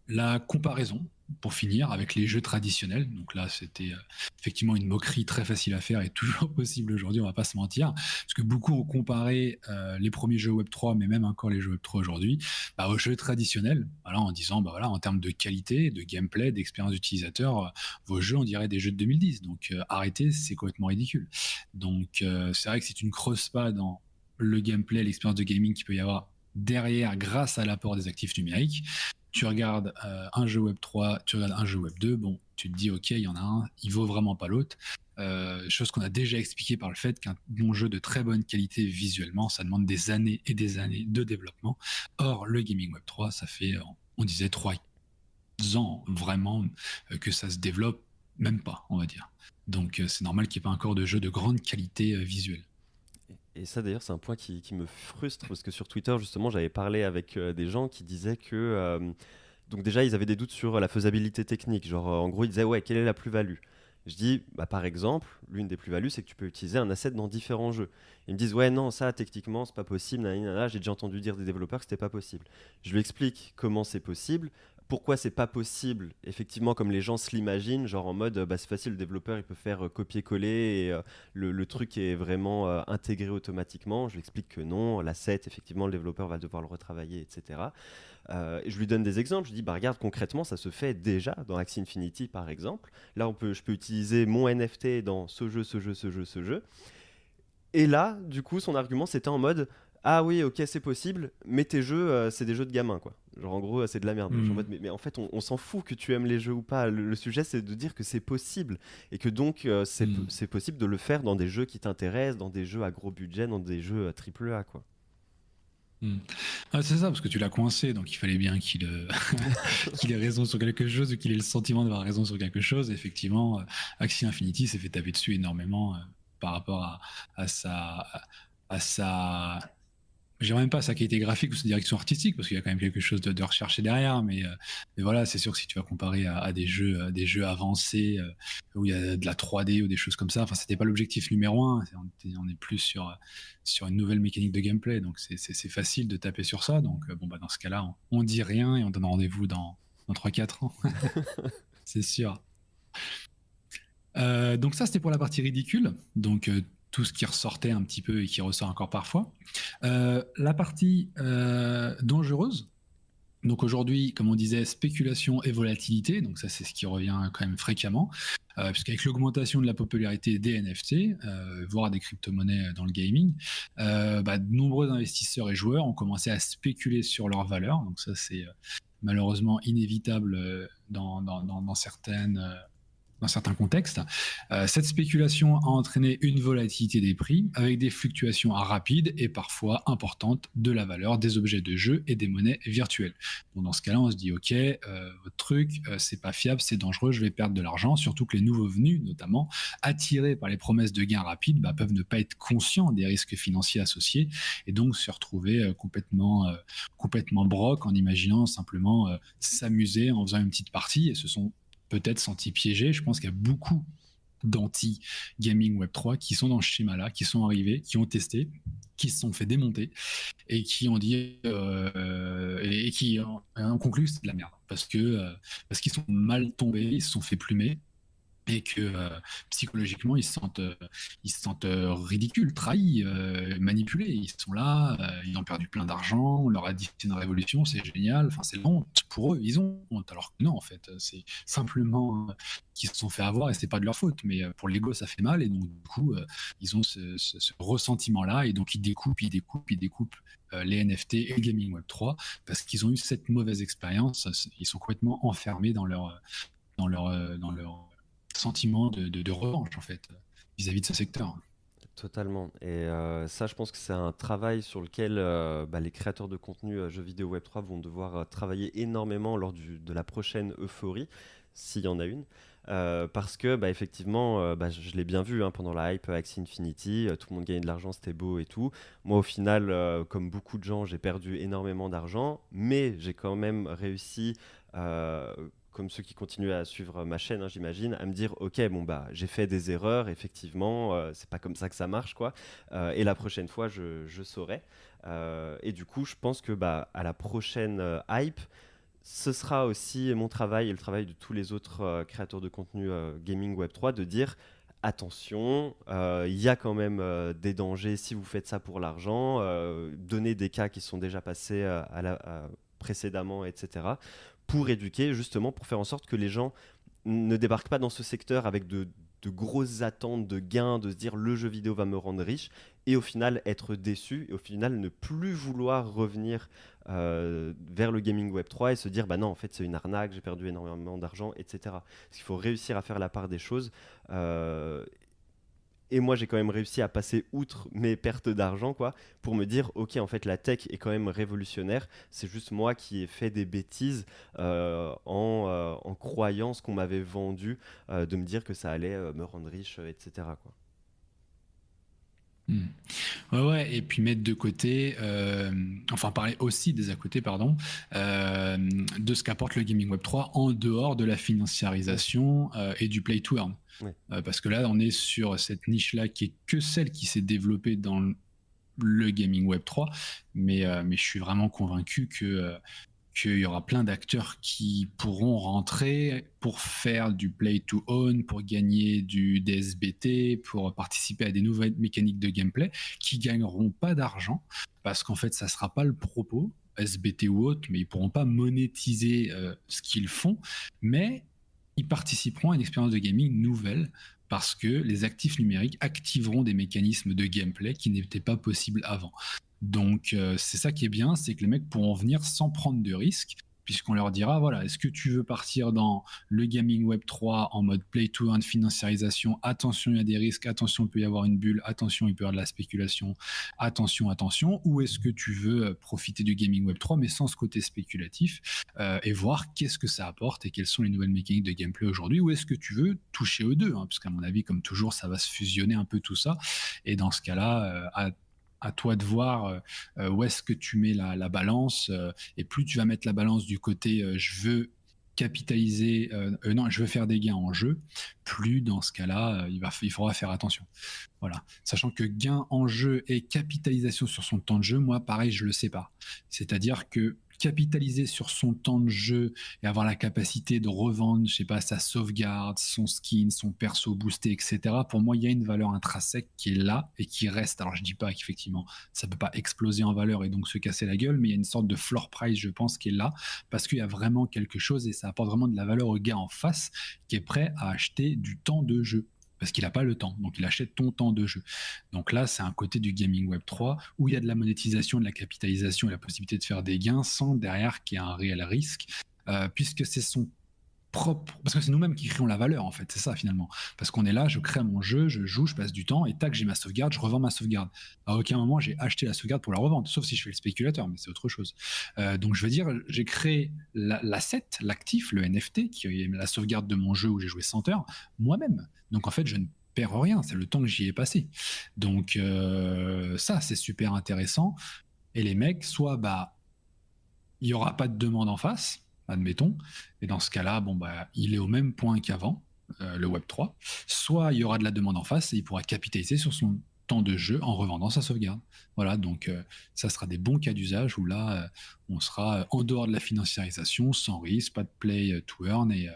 la comparaison pour finir, avec les jeux traditionnels. Donc là, c'était euh, effectivement une moquerie très facile à faire et toujours possible aujourd'hui, on va pas se mentir. Parce que beaucoup ont comparé euh, les premiers jeux Web3, mais même encore les jeux Web3 aujourd'hui, bah, aux jeux traditionnels, en disant, bah, voilà, en termes de qualité, de gameplay, d'expérience d'utilisateur, euh, vos jeux, on dirait des jeux de 2010. Donc arrêtez, c'est complètement ridicule. Donc c'est vrai que c'est une creuse pas dans le gameplay, l'expérience de gaming qu'il peut y avoir derrière grâce à l'apport des actifs numériques tu regardes euh, un jeu Web 3, tu regardes un jeu Web 2, bon, tu te dis, ok, il y en a un, il vaut vraiment pas l'autre. Euh, chose qu'on a déjà expliqué par le fait qu'un bon jeu de très bonne qualité visuellement, ça demande des années et des années de développement. Or, le Gaming Web 3, ça fait, on disait, 3 ans vraiment euh, que ça se développe, même pas, on va dire. Donc, c'est normal qu'il n'y ait pas encore de jeu de grande qualité visuelle. Et ça, d'ailleurs, c'est un point qui, me frustre parce que sur Twitter, justement, j'avais parlé avec euh, des gens qui disaient que. Euh, donc, déjà, ils avaient des doutes sur la faisabilité technique. Genre, euh, en gros, ils disaient Ouais, quelle est la plus-value? Je dis bah, Par exemple, l'une des plus-values, c'est que tu peux utiliser un asset dans différents jeux. Ils me disent Ouais, non, ça, techniquement, c'est pas possible. J'ai déjà entendu dire des développeurs que c'était pas possible. Je lui explique comment c'est possible pourquoi c'est pas possible, effectivement, comme les gens se l'imaginent, genre en mode bah, c'est facile, le développeur il peut faire euh, copier-coller et euh, le, truc est vraiment euh, intégré automatiquement. Je lui explique que non, l'asset, effectivement, le développeur va devoir le retravailler, etc. et je lui donne des exemples. Je dis bah regarde concrètement, ça se fait déjà dans Axie Infinity par exemple. Là, on peut, je peux utiliser mon NFT dans ce jeu, ce jeu, ce jeu, ce jeu. Et là, du coup, son argument c'était en mode ah oui, ok, c'est possible, mais tes jeux, euh, c'est des jeux de gamins, quoi. Genre, en gros, c'est de la merde. Hmm. mais, en fait, on, s'en fout que tu aimes les jeux ou pas. Le, sujet, c'est de dire que c'est possible. Et que donc, euh, hmm. c'est possible de le faire dans des jeux qui t'intéressent, dans des jeux à gros budget, dans des jeux euh, triple A, quoi. Hmm. Ah, c'est ça, parce que tu l'as coincé, donc il fallait bien qu'il ait raison sur quelque chose ou qu'il ait le sentiment d'avoir raison sur quelque chose. effectivement, Axie Infinity s'est fait taper dessus énormément par rapport à, à sa. À sa je même pas sa qualité graphique ou sa direction artistique parce qu'il y a quand même quelque chose de, de recherché derrière mais, euh, mais, voilà c'est sûr que si tu vas comparer à, des jeux des jeux avancés euh, où il y a de la 3D ou des choses comme ça enfin c'était pas l'objectif numéro un on est, plus sur sur une nouvelle mécanique de gameplay donc c'est facile de taper sur ça donc euh, bon bah dans ce cas là on, dit rien et on donne rendez-vous dans, dans 3-4 ans. C'est sûr. Donc ça c'était pour la partie ridicule. Donc tout ce qui ressortait un petit peu et qui ressort encore parfois. Euh, la partie euh, dangereuse, donc aujourd'hui, comme on disait, spéculation et volatilité, donc ça c'est ce qui revient quand même fréquemment, euh, puisqu'avec l'augmentation de la popularité des NFT, voire des crypto-monnaies dans le gaming, bah, de nombreux investisseurs et joueurs ont commencé à spéculer sur leur valeur, donc ça c'est malheureusement inévitable dans, dans certaines dans certains contextes. Euh, cette spéculation a entraîné une volatilité des prix avec des fluctuations rapides et parfois importantes de la valeur des objets de jeu et des monnaies virtuelles. dans ce cas-là, on se dit ok, euh, votre truc, euh, c'est pas fiable, c'est dangereux, je vais perdre de l'argent. Surtout que les nouveaux venus, notamment attirés par les promesses de gains rapides, bah, peuvent ne pas être conscients des risques financiers associés et donc se retrouver complètement, complètement broc en imaginant simplement s'amuser en faisant une petite partie. Et ce sont peut-être senti piégé. Je pense qu'il y a beaucoup d'anti-gaming Web3 qui sont dans ce schéma-là, qui sont arrivés, qui ont testé, qui se sont fait démonter et qui ont dit euh, et, qui ont, conclu c'est de la merde parce que euh, parce qu'ils sont mal tombés, ils se sont fait plumer et que euh, psychologiquement ils se sentent, euh, ils se sentent euh, ridicules, trahis, manipulés. Ils sont là, ils ont perdu plein d'argent, on leur a dit c'est une révolution, c'est génial, enfin c'est honte pour eux, ils ont honte. Alors que non, en fait, c'est simplement qu'ils se sont fait avoir et c'est pas de leur faute, mais pour l'ego ça fait mal et donc du coup ils ont ce, ressentiment-là et donc ils découpent, ils découpent, ils découpent les NFT et le gaming Web 3 parce qu'ils ont eu cette mauvaise expérience, ils sont complètement enfermés dans leur dans leur dans leur sentiment de, revanche, en fait, vis-à-vis de ce secteur. Totalement. Et euh, ça, je pense que c'est un travail sur lequel euh, bah, les créateurs de contenu euh, jeux vidéo Web3 vont devoir travailler énormément lors du, de la prochaine euphorie, s'il y en a une. parce que, bah, effectivement, bah, je, l'ai bien vu hein, pendant la hype Axie Infinity, tout le monde gagnait de l'argent, c'était beau et tout. Moi, au final, comme beaucoup de gens, j'ai perdu énormément d'argent, mais j'ai quand même réussi comme ceux qui continuent à suivre ma chaîne, hein, j'imagine, à me dire ok bon bah j'ai fait des erreurs, effectivement, euh, c'est pas comme ça que ça marche quoi. Euh, et la prochaine fois je, saurai. Euh, et du coup je pense que bah à la prochaine hype, ce sera aussi mon travail et le travail de tous les autres créateurs de contenu gaming Web 3 de dire attention, il y a quand même des dangers si vous faites ça pour l'argent. donner des cas qui sont déjà passés précédemment, etc pour éduquer, justement, pour faire en sorte que les gens ne débarquent pas dans ce secteur avec de, grosses attentes de gains, de se dire le jeu vidéo va me rendre riche, et au final être déçu, et au final ne plus vouloir revenir euh, vers le gaming web 3 et se dire bah non en fait c'est une arnaque, j'ai perdu énormément d'argent, etc. Parce qu'il faut réussir à faire la part des choses. Euh, et moi, j'ai quand même réussi à passer outre mes pertes d'argent, quoi, pour me dire, ok, en fait, la tech est quand même révolutionnaire. C'est juste moi qui ai fait des bêtises euh, en, euh, en, croyant ce qu'on m'avait vendu, euh, de me dire que ça allait me rendre riche, etc. Hmm. Ouais, ouais, et puis mettre de côté, enfin parler aussi des à côté, pardon, de ce qu'apporte le gaming web 3 en dehors de la financiarisation et du play to earn. Euh, parce que là, on est sur cette niche-là qui est que celle qui s'est développée dans le gaming Web 3. Mais, euh, mais je suis vraiment convaincu que, euh, qu'il y aura plein d'acteurs qui pourront rentrer pour faire du play to own, pour gagner du DSBT, pour participer à des nouvelles mécaniques de gameplay, qui gagneront pas d'argent parce qu'en fait, ça sera pas le propos. SBT ou autre, mais ils pourront pas monétiser ce qu'ils font, mais participeront à une expérience de gaming nouvelle parce que les actifs numériques activeront des mécanismes de gameplay qui n'étaient pas possibles avant. Donc euh, c'est ça qui est bien, c'est que les mecs pourront venir sans prendre de risques puisqu'on leur dira voilà, est-ce que tu veux partir dans le gaming web 3 en mode play to earn financiarisation? Attention, il y a des risques, attention, il peut y avoir une bulle, attention, il peut y avoir de la spéculation, attention, attention. Ou est-ce que tu veux euh, profiter du gaming web 3 mais sans ce côté spéculatif euh, et voir qu'est-ce que ça apporte et quelles sont les nouvelles mécaniques de gameplay aujourd'hui? Ou est-ce que tu veux toucher aux deux hein, Puisqu'à mon avis, comme toujours, ça va se fusionner un peu tout ça. Et dans ce cas-là, euh, à à toi de voir euh, euh, où est-ce que tu mets la, balance. Euh, et plus tu vas mettre la balance du côté je veux capitaliser, non, je veux faire des gains en jeu, plus dans ce cas-là, il, va, il faudra faire attention. Voilà. Sachant que gain en jeu et capitalisation sur son temps de jeu, moi, pareil, je le sais pas. C'est-à-dire que capitaliser sur son temps de jeu et avoir la capacité de revendre, je sais pas, sa sauvegarde, son skin, son perso boosté, etc. Pour moi, il y a une valeur intrinsèque qui est là et qui reste. Alors, je dis pas qu'effectivement, ça peut pas exploser en valeur et donc se casser la gueule, mais il y a une sorte de floor price, je pense, qui est là parce qu'il y a vraiment quelque chose et ça apporte vraiment de la valeur au gars en face qui est prêt à acheter du temps de jeu parce qu'il n'a pas le temps. Donc il achète ton temps de jeu. Donc là, c'est un côté du gaming web 3 où il y a de la monétisation, de la capitalisation et la possibilité de faire des gains sans derrière qu'il y ait un réel risque, euh, puisque c'est son propre. Parce que c'est nous-mêmes qui créons la valeur, en fait. C'est ça, finalement. Parce qu'on est là, je crée mon jeu, je joue, je passe du temps, et tac, j'ai ma sauvegarde, je revends ma sauvegarde. À aucun moment, j'ai acheté la sauvegarde pour la revendre, sauf si je fais le spéculateur, mais c'est autre chose. Euh, donc, je veux dire, j'ai créé l'asset, l'actif, le NFT, qui est la sauvegarde de mon jeu où j'ai joué 100 heures, moi-même. Donc, en fait, je ne perds rien, c'est le temps que j'y ai passé. Donc, euh, ça, c'est super intéressant. Et les mecs, soit, bah, il n'y aura pas de demande en face, admettons. Et dans ce cas-là, bon, bah, il est au même point qu'avant, euh, le Web 3. Soit il y aura de la demande en face et il pourra capitaliser sur son temps de jeu en revendant sa sauvegarde. Voilà, donc euh, ça sera des bons cas d'usage où là, euh, on sera en dehors de la financiarisation, sans risque, pas de play to earn et,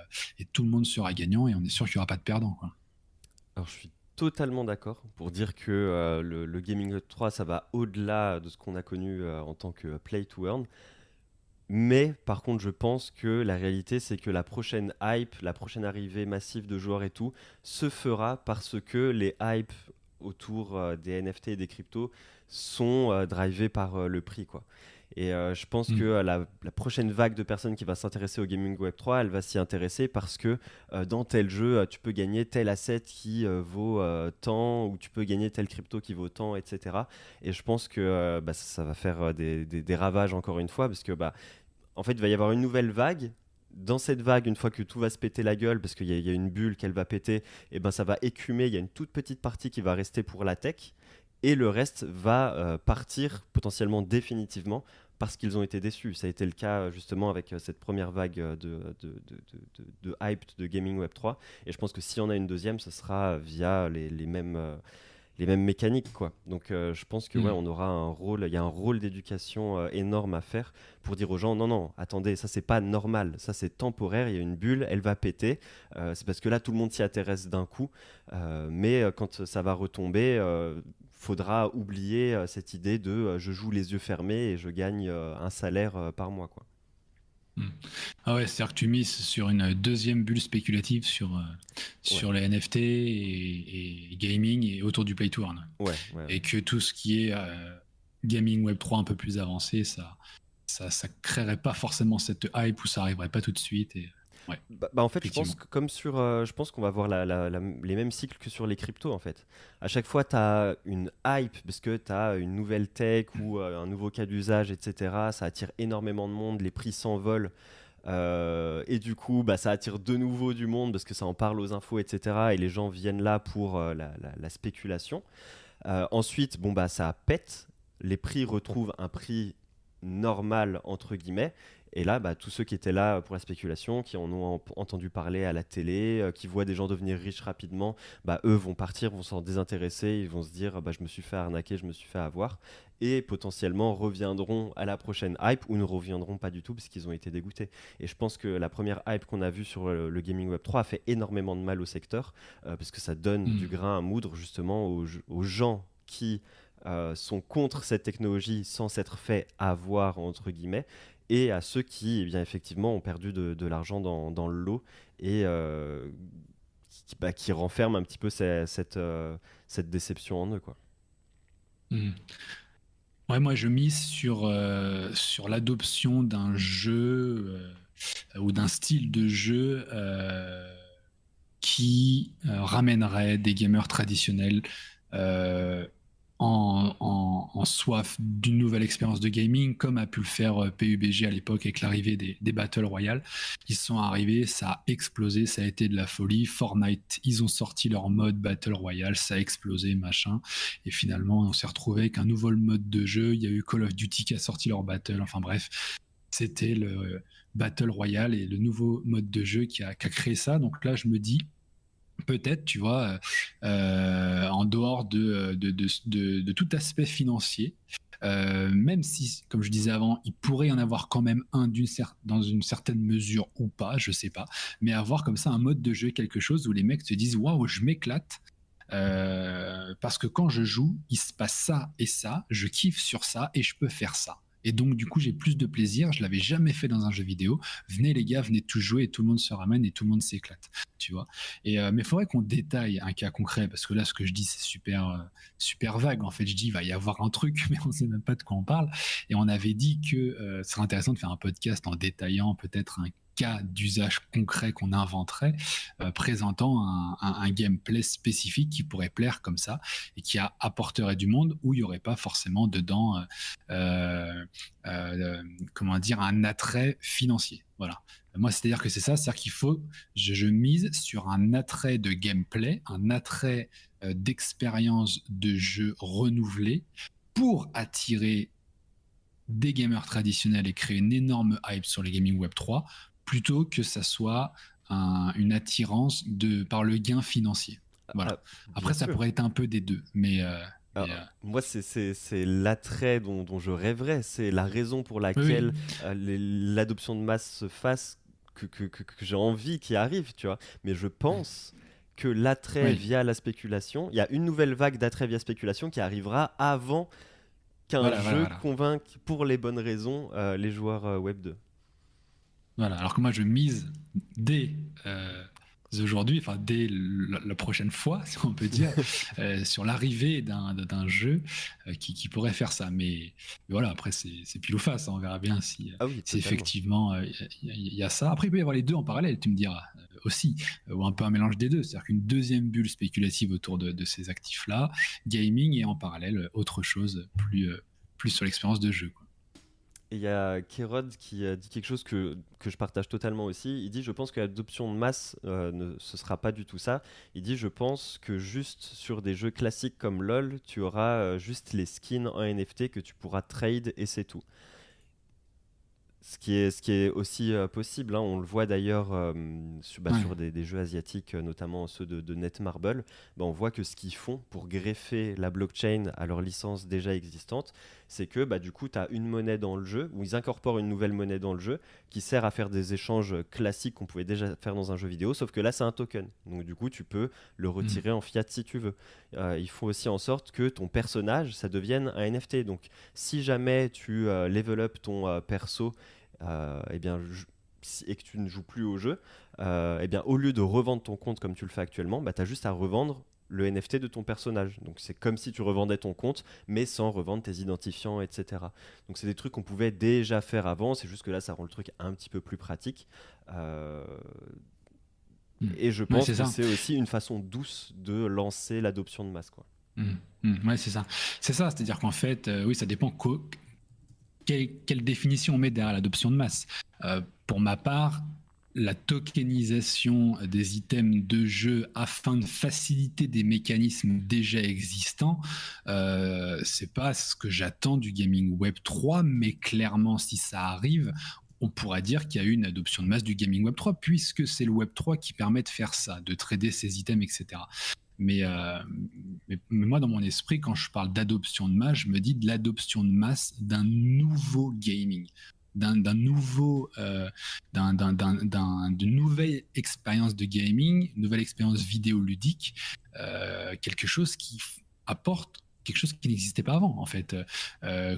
tout le monde sera gagnant et on est sûr qu'il n'y aura pas de perdant. Alors je suis totalement d'accord pour dire que le, Gaming Web 3, ça va au-delà de ce qu'on a connu en tant que play to earn. Mais par contre, je pense que la réalité, c'est que la prochaine hype, la prochaine arrivée massive de joueurs et tout, se fera parce que les hypes autour euh, des NFT et des cryptos sont euh, drivés par euh, le prix. quoi. Et je pense mm. que la, prochaine vague de personnes qui va s'intéresser au gaming web 3, elle va s'y intéresser parce que dans tel jeu, tu peux gagner tel asset qui vaut tant, ou tu peux gagner tel crypto qui vaut tant, etc. Et je pense que bah, ça, va faire des, des, ravages encore une fois, parce que bah, en fait, il va y avoir une nouvelle vague. Dans cette vague, une fois que tout va se péter la gueule, parce qu'il y, a une bulle qu'elle va péter, et eh ben ça va écumer. Il y a une toute petite partie qui va rester pour la tech, et le reste va euh, partir potentiellement définitivement parce qu'ils ont été déçus. Ça a été le cas justement avec euh, cette première vague de, de, de, hype de Gaming Web 3. Et je pense que s'il y en a une deuxième, ce sera via les, les mêmes, euh, les mêmes mécaniques quoi. Donc euh, je pense que ouais, mm. on aura un rôle, il y a un rôle d'éducation euh, énorme à faire pour dire aux gens non non, attendez, ça c'est pas normal, ça c'est temporaire, il y a une bulle, elle va péter. Euh, c'est parce que là tout le monde s'y intéresse d'un coup, mais quand ça va retomber, faudra oublier cette idée de je joue les yeux fermés et je gagne un salaire par mois quoi. Hmm. Ah ouais, c'est-à-dire que tu mises sur une deuxième bulle spéculative sur, euh, sur les NFT et, gaming et autour du play to earn. Ouais, et que tout ce qui est euh, gaming web 3 un peu plus avancé, ça, ça, ça créerait pas forcément cette hype ou ça arriverait pas tout de suite. Et bah, bah, en fait, je pense comme sur, euh, je pense qu'on va voir les mêmes cycles que sur les cryptos en fait. À chaque fois, tu as une hype parce que tu as une nouvelle tech ou euh, un nouveau cas d'usage, etc. Ça attire énormément de monde, les prix s'envolent. Euh, et du coup, bah, ça attire de nouveau du monde parce que ça en parle aux infos, etc. Et les gens viennent là pour la, spéculation. ensuite, bon, bah, ça pète. Les prix retrouvent un prix normale entre guillemets et là, bah, tous ceux qui étaient là pour la spéculation, qui en ont entendu parler à la télé, euh, qui voient des gens devenir riches rapidement, bah, eux vont partir, vont s'en désintéresser, ils vont se dire bah, je me suis fait arnaquer, je me suis fait avoir, et potentiellement reviendront à la prochaine hype ou ne reviendront pas du tout parce qu'ils ont été dégoûtés. Et je pense que la première hype qu'on a vue sur le, Gaming Web 3 a fait énormément de mal au secteur, euh, parce que ça donne mmh. du grain à moudre justement aux, gens qui euh, sont contre cette technologie sans s'être fait avoir entre guillemets et à ceux qui, eh bien, effectivement, ont perdu de, l'argent dans, le lot et euh, qui, bah, qui, renferment un petit peu euh, cette déception en eux. Quoi. Mmh. Ouais, moi, je mise sur, euh, sur l'adoption d'un jeu ou d'un style de jeu qui ramènerait des gamers traditionnels en, soif d'une nouvelle expérience de gaming, comme a pu le faire euh, PUBG à l'époque avec l'arrivée des, Battle Royale. Ils sont arrivés, ça a explosé, ça a été de la folie. Fortnite, ils ont sorti leur mode Battle Royale, ça a explosé, machin. Et finalement, on s'est retrouvé avec un nouveau mode de jeu. Il y a eu Call of Duty qui a sorti leur Battle. Enfin bref, c'était le Battle Royale et le nouveau mode de jeu qui a créé ça. Donc là, je me dis, peut-être, tu vois, euh, en dehors de, de, tout aspect financier, euh, même si, comme je disais avant, il pourrait y en avoir quand même un dans une certaine mesure ou pas, je sais pas, mais avoir comme ça un mode de jeu, quelque chose où les mecs se disent waouh, je m'éclate. Euh, parce que quand je joue, il se passe ça et ça, je kiffe sur ça et je peux faire ça. Et donc, du coup, j'ai plus de plaisir. Je l'avais jamais fait dans un jeu vidéo. Venez, les gars, venez tous jouer et tout le monde se ramène et tout le monde s'éclate. Tu vois. Et, euh, mais il faudrait qu'on détaille un cas concret parce que là, ce que je dis, c'est super, euh, super vague. En fait, je dis, il va y avoir un truc, mais on sait même pas de quoi on parle. Et on avait dit que euh, ce serait intéressant de faire un podcast en détaillant peut-être un cas d'usage concret qu'on inventerait, euh, présentant un, gameplay spécifique qui pourrait plaire comme ça et qui apporterait du monde où il n'y aurait pas forcément dedans, euh, euh, comment dire, un attrait financier. Voilà. Moi, c'est-à-dire que c'est ça, c'est-à-dire qu'il faut, je, je, mise sur un attrait de gameplay, un attrait d'expérience de jeu renouvelé pour attirer des gamers traditionnels et créer une énorme hype sur les gaming web 3 plutôt que ça soit une attirance de, par le gain financier. Voilà. Ah, Après, ça pourrait être un peu des deux, mais. Euh, euh, moi, c'est l'attrait dont, dont, je rêverais. C'est la raison pour laquelle euh, l'adoption de masse se fasse, que, que, que, j'ai envie qu'il arrive, tu vois. Mais je pense que l'attrait via la spéculation, il y a une nouvelle vague d'attrait via spéculation qui arrivera avant qu'un jeu convainque pour les bonnes raisons les joueurs Web 2. Voilà, alors que moi je mise dès euh, aujourd'hui, enfin dès la, prochaine fois, si on peut dire, euh, sur l'arrivée d'un jeu euh, qui, pourrait faire ça. Mais, voilà, après c'est pile ou face, hein, on verra bien si, ah effectivement il y, a ça. Après il peut y avoir les deux en parallèle, tu me diras aussi, ou un peu un mélange des deux, c'est-à-dire qu'une deuxième bulle spéculative autour de, de ces actifs-là, gaming et en parallèle autre chose plus, plus sur l'expérience de jeu. Et il y a Kerod qui a dit quelque chose que, que, je partage totalement aussi. Il dit Je pense que l'adoption de masse, euh, ne, ce sera pas du tout ça. Il dit Je pense que juste sur des jeux classiques comme LoL, tu auras euh, juste les skins en NFT que tu pourras trade et c'est tout. Ce qui est, ce qui est aussi euh, possible, hein. on le voit d'ailleurs euh, bah, sur, des, jeux asiatiques, notamment ceux de, Netmarble, bah, on voit que ce qu'ils font pour greffer la blockchain à leur licence déjà existante, c'est que bah, du coup, tu as une monnaie dans le jeu, ou ils incorporent une nouvelle monnaie dans le jeu, qui sert à faire des échanges classiques qu'on pouvait déjà faire dans un jeu vidéo, sauf que là, c'est un token. Donc du coup, tu peux le mmh. retirer en fiat si tu veux. ils font aussi en sorte que ton personnage, ça devienne un NFT. Donc si jamais tu level up ton perso, euh, eh bien, et que tu ne joues plus au jeu, euh, eh bien, au lieu de revendre ton compte comme tu le fais actuellement, bah, tu as juste à revendre le NFT de ton personnage. Donc c'est comme si tu revendais ton compte, mais sans revendre tes identifiants, etc. Donc c'est des trucs qu'on pouvait déjà faire avant, c'est juste que là ça rend le truc un petit peu plus pratique. Euh, hmm. Et je pense que c'est aussi une façon douce de lancer l'adoption de masse. Quoi. Hmm. Hmm. Ouais, c'est ça. C'est ça, c'est-à-dire qu'en fait, oui, ça dépend quelle, définition on met derrière l'adoption de masse euh, Pour ma part, la tokenisation des items de jeu afin de faciliter des mécanismes déjà existants, euh, c'est pas ce que j'attends du gaming Web 3, mais clairement, si ça arrive, on pourra dire qu'il y a eu une adoption de masse du gaming Web 3, puisque c'est le Web 3 qui permet de faire ça, de trader ses items, etc. Euh, mais, moi, dans mon esprit, quand je parle d'adoption de masse, je me dis de l'adoption de masse d'un nouveau gaming, d'un nouveau, euh, d'une nouvelle expérience de gaming, une nouvelle expérience vidéoludique, euh, quelque chose qui apporte quelque chose qui n'existait pas avant en fait.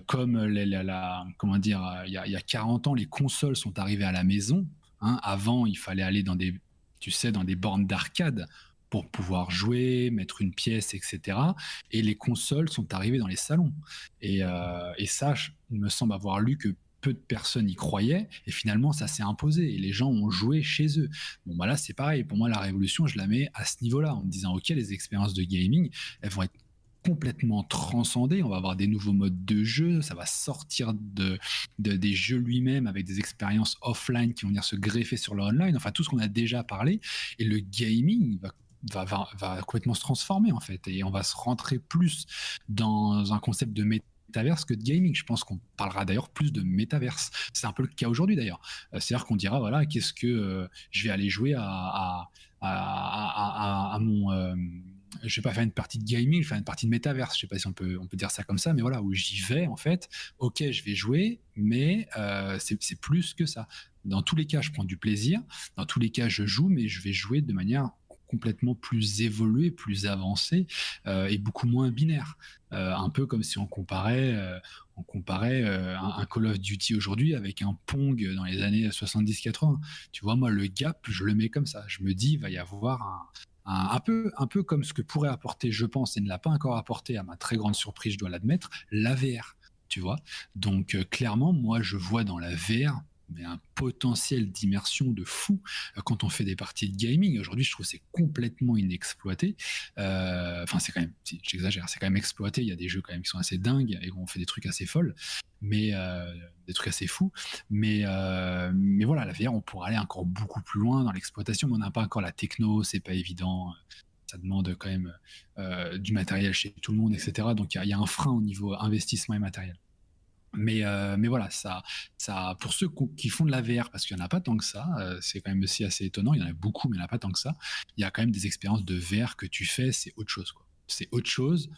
comme la, comment dire, il y, a, il y, a, 40 ans, les consoles sont arrivées à la maison. Hein. Avant, il fallait aller dans des, tu sais, dans des bornes d'arcade pour pouvoir jouer, mettre une pièce, etc. Et les consoles sont arrivées dans les salons. Et, euh, ça, il me semble avoir lu que peu de personnes y croyaient, et finalement, ça s'est imposé, et les gens ont joué chez eux. Bon, bah là, c'est pareil. Pour moi, la révolution, je la mets à ce niveau-là, en disant, OK, les expériences de gaming, elles vont être complètement transcendé. On va avoir des nouveaux modes de jeu. Ça va sortir de, des jeux lui-même avec des expériences offline qui vont venir se greffer sur le online. Enfin, tout ce qu'on a déjà parlé. Et le gaming va Va, complètement se transformer en fait et on va se rentrer plus dans un concept de métaverse que de gaming. Je pense qu'on parlera d'ailleurs plus de métaverse. C'est un peu le cas aujourd'hui d'ailleurs. Euh, c'est-à-dire qu'on dira voilà qu'est-ce que euh, je vais aller jouer à, à, mon euh, je vais pas faire une partie de gaming, je vais faire une partie de métaverse. Je sais pas si on peut, on peut dire ça comme ça, mais voilà, où j'y vais en fait. Ok, je vais jouer, mais euh, c'est plus que ça. Dans tous les cas, je prends du plaisir. Dans tous les cas, je joue, mais je vais jouer de manière complètement plus évoluée, plus avancée euh, et beaucoup moins binaire. Euh, un peu comme si on comparait, on comparait un, Call of Duty aujourd'hui avec un Pong dans les années 70-80. Tu vois, moi, le gap, je le mets comme ça. Je me dis, il va y avoir un, un, peu, un peu comme ce que pourrait apporter, je pense, et ne l'a pas encore apporté à ma très grande surprise, je dois l'admettre, la VR. Tu vois Donc, euh, clairement, moi, je vois dans la VR mais un potentiel d'immersion de fou euh, quand on fait des parties de gaming. Aujourd'hui, je trouve c'est complètement inexploité. Euh, enfin, c'est quand même, j'exagère, c'est quand même exploité. Il y a des jeux quand même qui sont assez dingues et on fait des trucs assez folles, mais euh, des trucs assez fous. Mais, mais voilà, la VR, on pourrait aller encore beaucoup plus loin dans l'exploitation, mais on n'a pas encore la techno, c'est pas évident. Ça demande quand même du matériel chez tout le monde, etc. Donc il y, y, a un frein au niveau investissement et matériel. Mais, euh, mais voilà, ça, ça, pour ceux qui font de la VR, parce qu'il n'y en a pas tant que ça, euh, c'est quand même aussi assez étonnant, il y en a beaucoup, mais il n'y en a pas tant que ça, il y a quand même des expériences de VR que tu fais, c'est autre chose. C'est autre chose,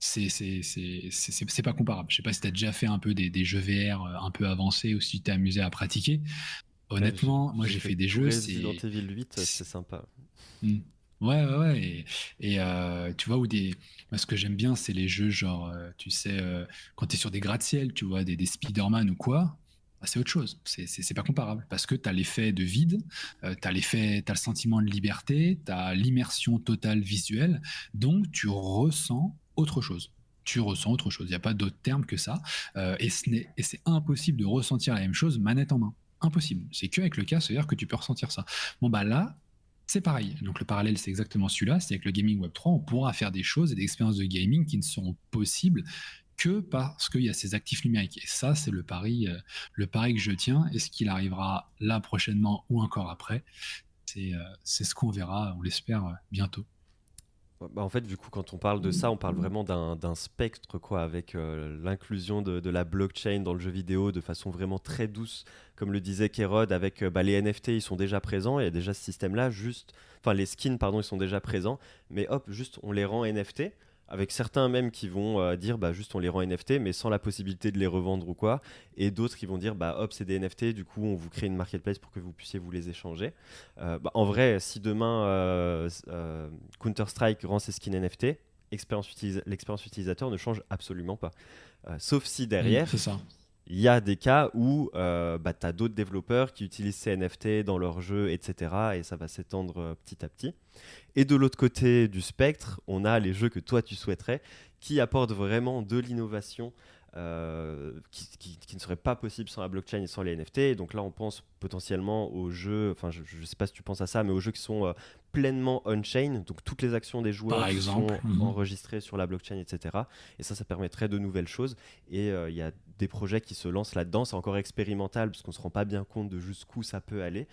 c'est pas comparable. Je sais pas si tu as déjà fait un peu des, des, jeux VR euh, un peu avancés ou si tu t'es amusé à pratiquer. Honnêtement, moi j'ai fait, des jeux. Resident Evil 8, c'est sympa. Mmh. Ouais, ouais, ouais. Et, euh, tu vois, où des. Ce que j'aime bien, c'est les jeux genre, euh, tu sais, euh, quand tu es sur des gratte-ciel, tu vois, des, des Spider-Man ou quoi, bah, c'est autre chose. C'est pas comparable. Parce que tu as l'effet de vide, tu as l'effet, tu le sentiment de liberté, tu as l'immersion totale visuelle. Donc, tu ressens autre chose. Tu ressens autre chose. Il n'y a pas d'autre terme que ça. et c'est impossible de ressentir la même chose manette en main. Impossible. C'est que avec le cas, c'est-à-dire que tu peux ressentir ça. Bon, bah là, c'est pareil. Donc le parallèle, c'est exactement celui-là. C'est avec le gaming Web 3, on pourra faire des choses et des expériences de gaming qui ne seront possibles que parce qu'il y a ces actifs numériques. Et ça, c'est le pari, euh, le pari que je tiens. Est-ce qu'il arrivera là prochainement ou encore après? C'est euh, ce qu'on verra, on l'espère, euh, bientôt. Bah, en fait, du coup, quand on parle de ça, on parle vraiment d'un spectre, quoi, avec euh, l'inclusion de, la blockchain dans le jeu vidéo de façon vraiment très douce, comme le disait Kerod, avec euh, bah, les NFT, ils sont déjà présents, il y a déjà ce système-là, juste, enfin les skins, pardon, ils sont déjà présents, mais hop, juste on les rend NFT avec certains même qui vont euh, dire bah juste on les rend NFT mais sans la possibilité de les revendre ou quoi. Et d'autres qui vont dire bah hop c'est des NFT du coup on vous crée une marketplace pour que vous puissiez vous les échanger. Euh, bah, en vrai si demain euh, Counter Strike rend ses skins NFT l'expérience utilisateur ne change absolument pas. Sauf si derrière ça il y a des cas où euh, bah, tu as d'autres développeurs qui utilisent ces NFT dans leurs jeux, etc. Et ça va s'étendre euh, petit à petit. Et de l'autre côté du spectre, on a les jeux que toi tu souhaiterais, qui apportent vraiment de l'innovation euh, qui, ne serait pas possible sans la blockchain et sans les NFT. donc là, on pense potentiellement aux jeux, enfin, je ne sais pas si tu penses à ça, mais aux jeux qui sont euh, pleinement on-chain. Donc toutes les actions des joueurs sont mhm. enregistrées sur la blockchain, etc. Et ça, ça permettrait de nouvelles choses. Et euh, il y a des projets qui se lancent là-dedans. C'est encore expérimental parce qu'on ne se rend pas bien compte de jusqu'où ça peut aller.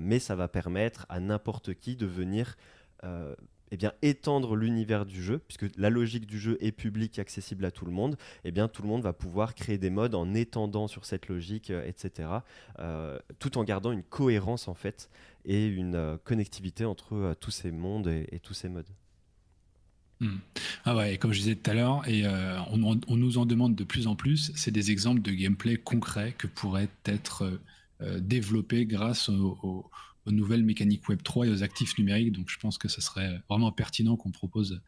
mais ça va permettre à n'importe qui de venir eh bien, étendre l'univers du jeu, puisque la logique du jeu est publique, accessible à tout le monde, eh bien, tout le monde va pouvoir créer des modes en étendant sur cette logique, etc., tout en gardant une cohérence en fait et une connectivité entre tous ces mondes et tous ces modes. Hmm. Ah ouais, comme je disais tout à l'heure, et euh, on, nous en demande de plus en plus, c'est des exemples de gameplay concrets que pourraient être euh, développés grâce aux nouvelles mécaniques Web 3 et aux actifs numériques. Donc je pense que ce serait vraiment pertinent qu'on propose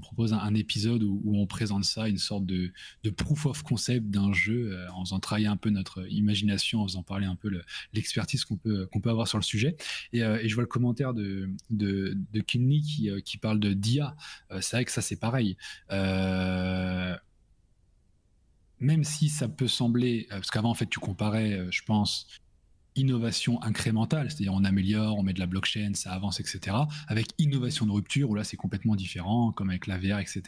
propose un, épisode où, on présente ça, une sorte de, proof of concept d'un jeu, euh, en faisant travailler un peu notre imagination, en faisant parler un peu l'expertise qu'on peut, qu'on peut avoir sur le sujet. Et, euh, je vois le commentaire de, de, Kinley qui, euh, qui, parle de DIA. c'est vrai que ça, c'est pareil. même si ça peut sembler, parce qu'avant, en fait, tu comparais, je pense, innovation incrémentale, c'est-à-dire on améliore, on met de la blockchain, ça avance, etc., avec innovation de rupture, où là c'est complètement différent, comme avec la VR, etc.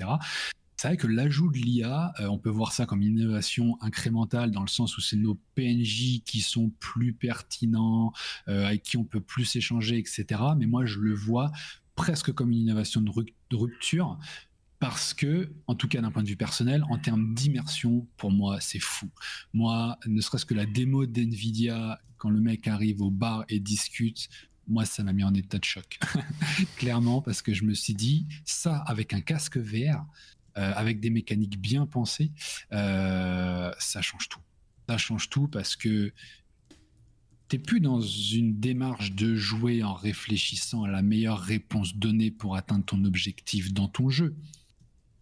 C'est vrai que l'ajout de l'IA, euh, on peut voir ça comme innovation incrémentale dans le sens où c'est nos PNJ qui sont plus pertinents, euh, avec qui on peut plus échanger, etc. Mais moi, je le vois presque comme une innovation de rupture, parce que, en tout cas d'un point de vue personnel, en termes d'immersion, pour moi, c'est fou. Moi, ne serait-ce que la démo d'NVIDIA, quand le mec arrive au bar et discute, moi, ça m'a mis en état de choc. Clairement, parce que je me suis dit, ça, avec un casque VR, euh, avec des mécaniques bien pensées, euh, ça change tout. Ça change tout parce que t'es plus dans une démarche de jouer en réfléchissant à la meilleure réponse donnée pour atteindre ton objectif dans ton jeu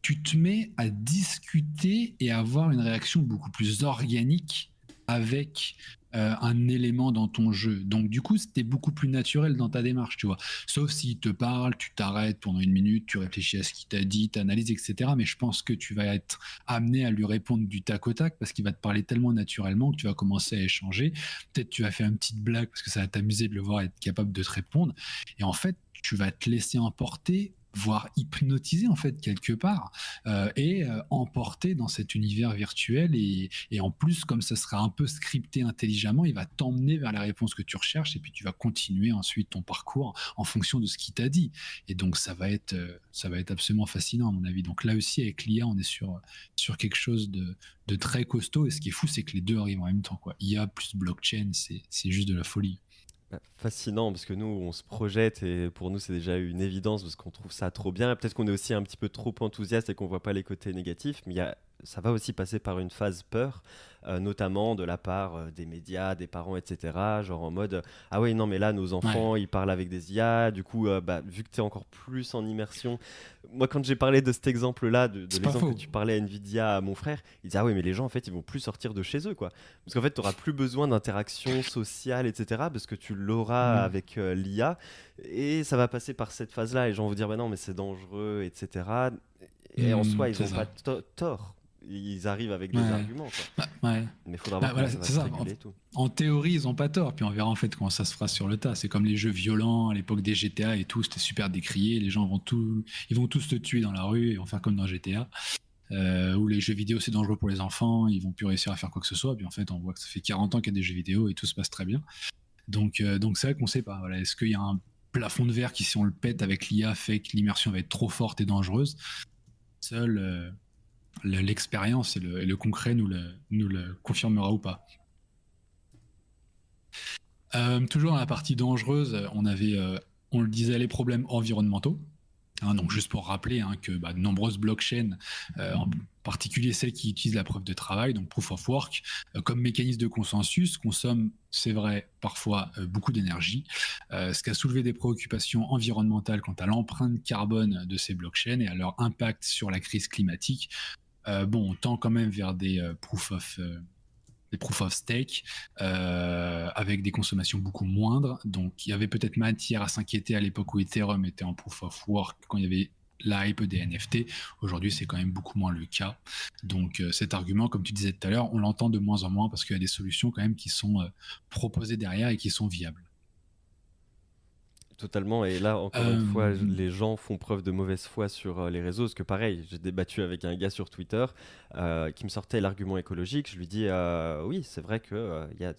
tu te mets à discuter et à avoir une réaction beaucoup plus organique avec euh, un élément dans ton jeu. Donc du coup, c'était beaucoup plus naturel dans ta démarche, tu vois. Sauf s'il te parle, tu t'arrêtes pendant une minute, tu réfléchis à ce qu'il t'a dit, tu analyses, etc. Mais je pense que tu vas être amené à lui répondre du tac au tac parce qu'il va te parler tellement naturellement que tu vas commencer à échanger. Peut-être tu vas faire une petite blague parce que ça va t'amuser de le voir être capable de te répondre. Et en fait, tu vas te laisser emporter voire hypnotisé en fait quelque part euh, et euh, emporté dans cet univers virtuel et, en plus comme ça sera un peu scripté intelligemment il va t'emmener vers la réponse que tu recherches et puis tu vas continuer ensuite ton parcours en fonction de ce qu'il t'a dit. Et donc ça va être euh, ça va être absolument fascinant à mon avis. Donc là aussi avec l'IA on est sur sur quelque chose de, de très costaud. Et ce qui est fou c'est que les deux arrivent en même temps quoi. IA plus blockchain c'est juste de la folie fascinant parce que nous on se projette et pour nous c'est déjà une évidence parce qu'on trouve ça trop bien. Peut-être qu'on est aussi un petit peu trop enthousiaste et qu'on voit pas les côtés négatifs, mais y a, ça va aussi passer par une phase peur euh, notamment de la part euh, des médias, des parents, etc. Genre en mode ah oui, non, mais là, nos enfants, ils parlent avec des IA. Du coup, euh, bah, vu que tu es encore plus en immersion. Moi, quand j'ai parlé de cet exemple-là, de, l'exemple que tu parlais à Nvidia à mon frère, il disait ah oui, mais les gens, en fait, ils vont plus sortir de chez eux, quoi. Parce qu'en fait, tu n'auras plus besoin d'interaction sociale, etc. Parce que tu l'auras mm. avec l'IA. Et ça va passer par cette phase-là. Et les gens vont dire bah non, mais c'est dangereux, etc. Et en mm, soi, ils n'ont pas tort ils arrivent avec des arguments. Quoi. Bah, Mais il faudra voir bah, ça, ça. En, tout. en, théorie, ils n'ont pas tort. Puis on verra en fait comment ça se fera sur le tas. C'est comme les jeux violents à l'époque des GTA et tout. C'était super décrié. Les gens vont, tout, ils vont tous te tuer dans la rue et vont faire comme dans GTA. Euh, où les jeux vidéo c'est dangereux pour les enfants, ils vont plus réussir à faire quoi que ce soit. Puis en fait, on voit que ça fait 40 ans qu'il y a des jeux vidéo et tout se passe très bien. Donc, euh, donc c'est vrai qu'on sait pas. Voilà. Est-ce qu'il y a un plafond de verre qui, si on le pète avec l'IA, fait que l'immersion va être trop forte et dangereuse? Seul, euh, l'expérience et le, concret nous le, nous le confirmera ou pas. Euh, toujours dans la partie dangereuse, on avait, euh, on le disait, les problèmes environnementaux. Hein, donc juste pour rappeler hein, que bah, de nombreuses blockchains, euh, en particulier celles qui utilisent la preuve de travail, donc proof of work, comme mécanisme de consensus, consomment, c'est vrai, parfois beaucoup d'énergie, ce qui a soulevé des préoccupations environnementales quant à l'empreinte carbone de ces blockchains et à leur impact sur la crise climatique, bon, on tend quand même vers des euh, proof of euh, des proof of stake avec des consommations beaucoup moindres. Donc, il y avait peut-être matière à s'inquiéter à l'époque où Ethereum était en proof of work, quand il y avait la hype des NFT. Aujourd'hui, c'est quand même beaucoup moins le cas. Donc, cet argument, comme tu disais tout à l'heure, on l'entend de moins en moins parce qu'il y a des solutions quand même qui sont proposées derrière et qui sont viables. Totalement. Et là, encore une fois, euh, les gens font preuve de mauvaise foi sur euh, les réseaux. Parce que pareil, j'ai débattu avec un gars sur Twitter euh, qui me sortait l'argument écologique. Je lui dis oui, c'est vrai que y a,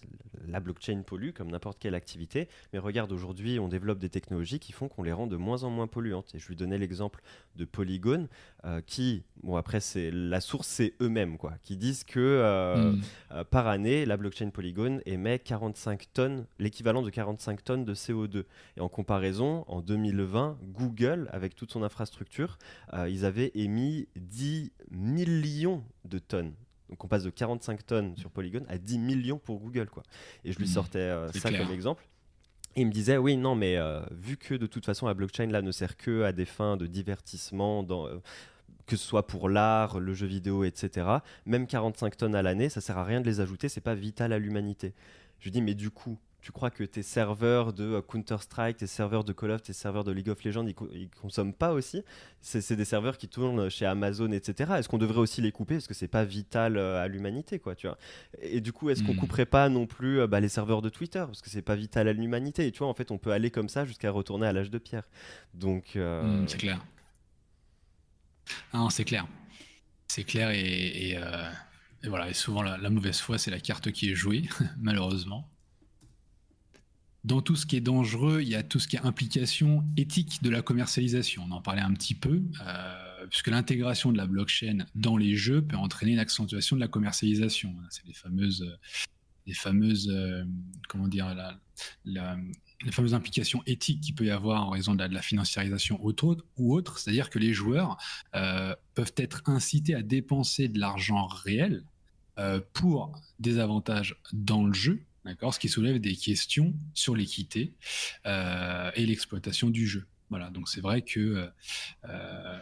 la blockchain pollue comme n'importe quelle activité. Mais regarde, aujourd'hui, on développe des technologies qui font qu'on les rend de moins en moins polluantes. Et je lui donnais l'exemple de Polygon qui, bon, après, c'est la source, c'est eux-mêmes, quoi, qui disent que hmm. par année, la blockchain Polygon émet 45 tonnes, l'équivalent de 45 tonnes de CO2. Et en comparaison, raison, en 2020, Google, avec toute son infrastructure, euh, ils avaient émis 10 millions de tonnes. Donc on passe de 45 tonnes sur Polygon à 10 millions pour Google. Quoi. Et je lui mmh. sortais euh, ça comme exemple. Et il me disait, oui, non, mais euh, vu que de toute façon la blockchain là ne sert que à des fins de divertissement, dans, que ce soit pour l'art, le jeu vidéo, etc., même 45 tonnes à l'année, ça sert à rien de les ajouter, c'est pas vital à l'humanité. Je lui dis, mais du coup, tu crois que tes serveurs de euh, Counter-Strike, tes serveurs de Call of, tes serveurs de League of Legends, ils, consomment pas aussi? C'est des serveurs qui tournent chez Amazon, etc. Est-ce qu'on devrait aussi les couper? Parce que c'est pas vital euh, à l'humanité, quoi, tu vois. Et du coup, est-ce qu'on hmm. couperait pas non plus euh, bah, les serveurs de Twitter? Parce que c'est pas vital à l'humanité. Et tu vois, en fait, on peut aller comme ça jusqu'à retourner à l'âge de pierre. Donc. Hmm, c'est clair. Non, c'est clair. C'est clair et, voilà. Et souvent, la mauvaise foi, c'est la carte qui est jouée, malheureusement dans tout ce qui est dangereux, il y a tout ce qui est implication éthique de la commercialisation. On en parlait un petit peu, euh, puisque l'intégration de la blockchain dans les jeux peut entraîner une accentuation de la commercialisation. C'est les fameuses, les fameuses, euh, comment dire, les fameuses implications éthiques qu'il peut y avoir en raison de la, financiarisation ou autre, c'est-à-dire que les joueurs euh, peuvent être incités à dépenser de l'argent réel pour des avantages dans le jeu d'accord, ce qui soulève des questions sur l'équité euh, et l'exploitation du jeu. Voilà, donc c'est vrai que euh, euh,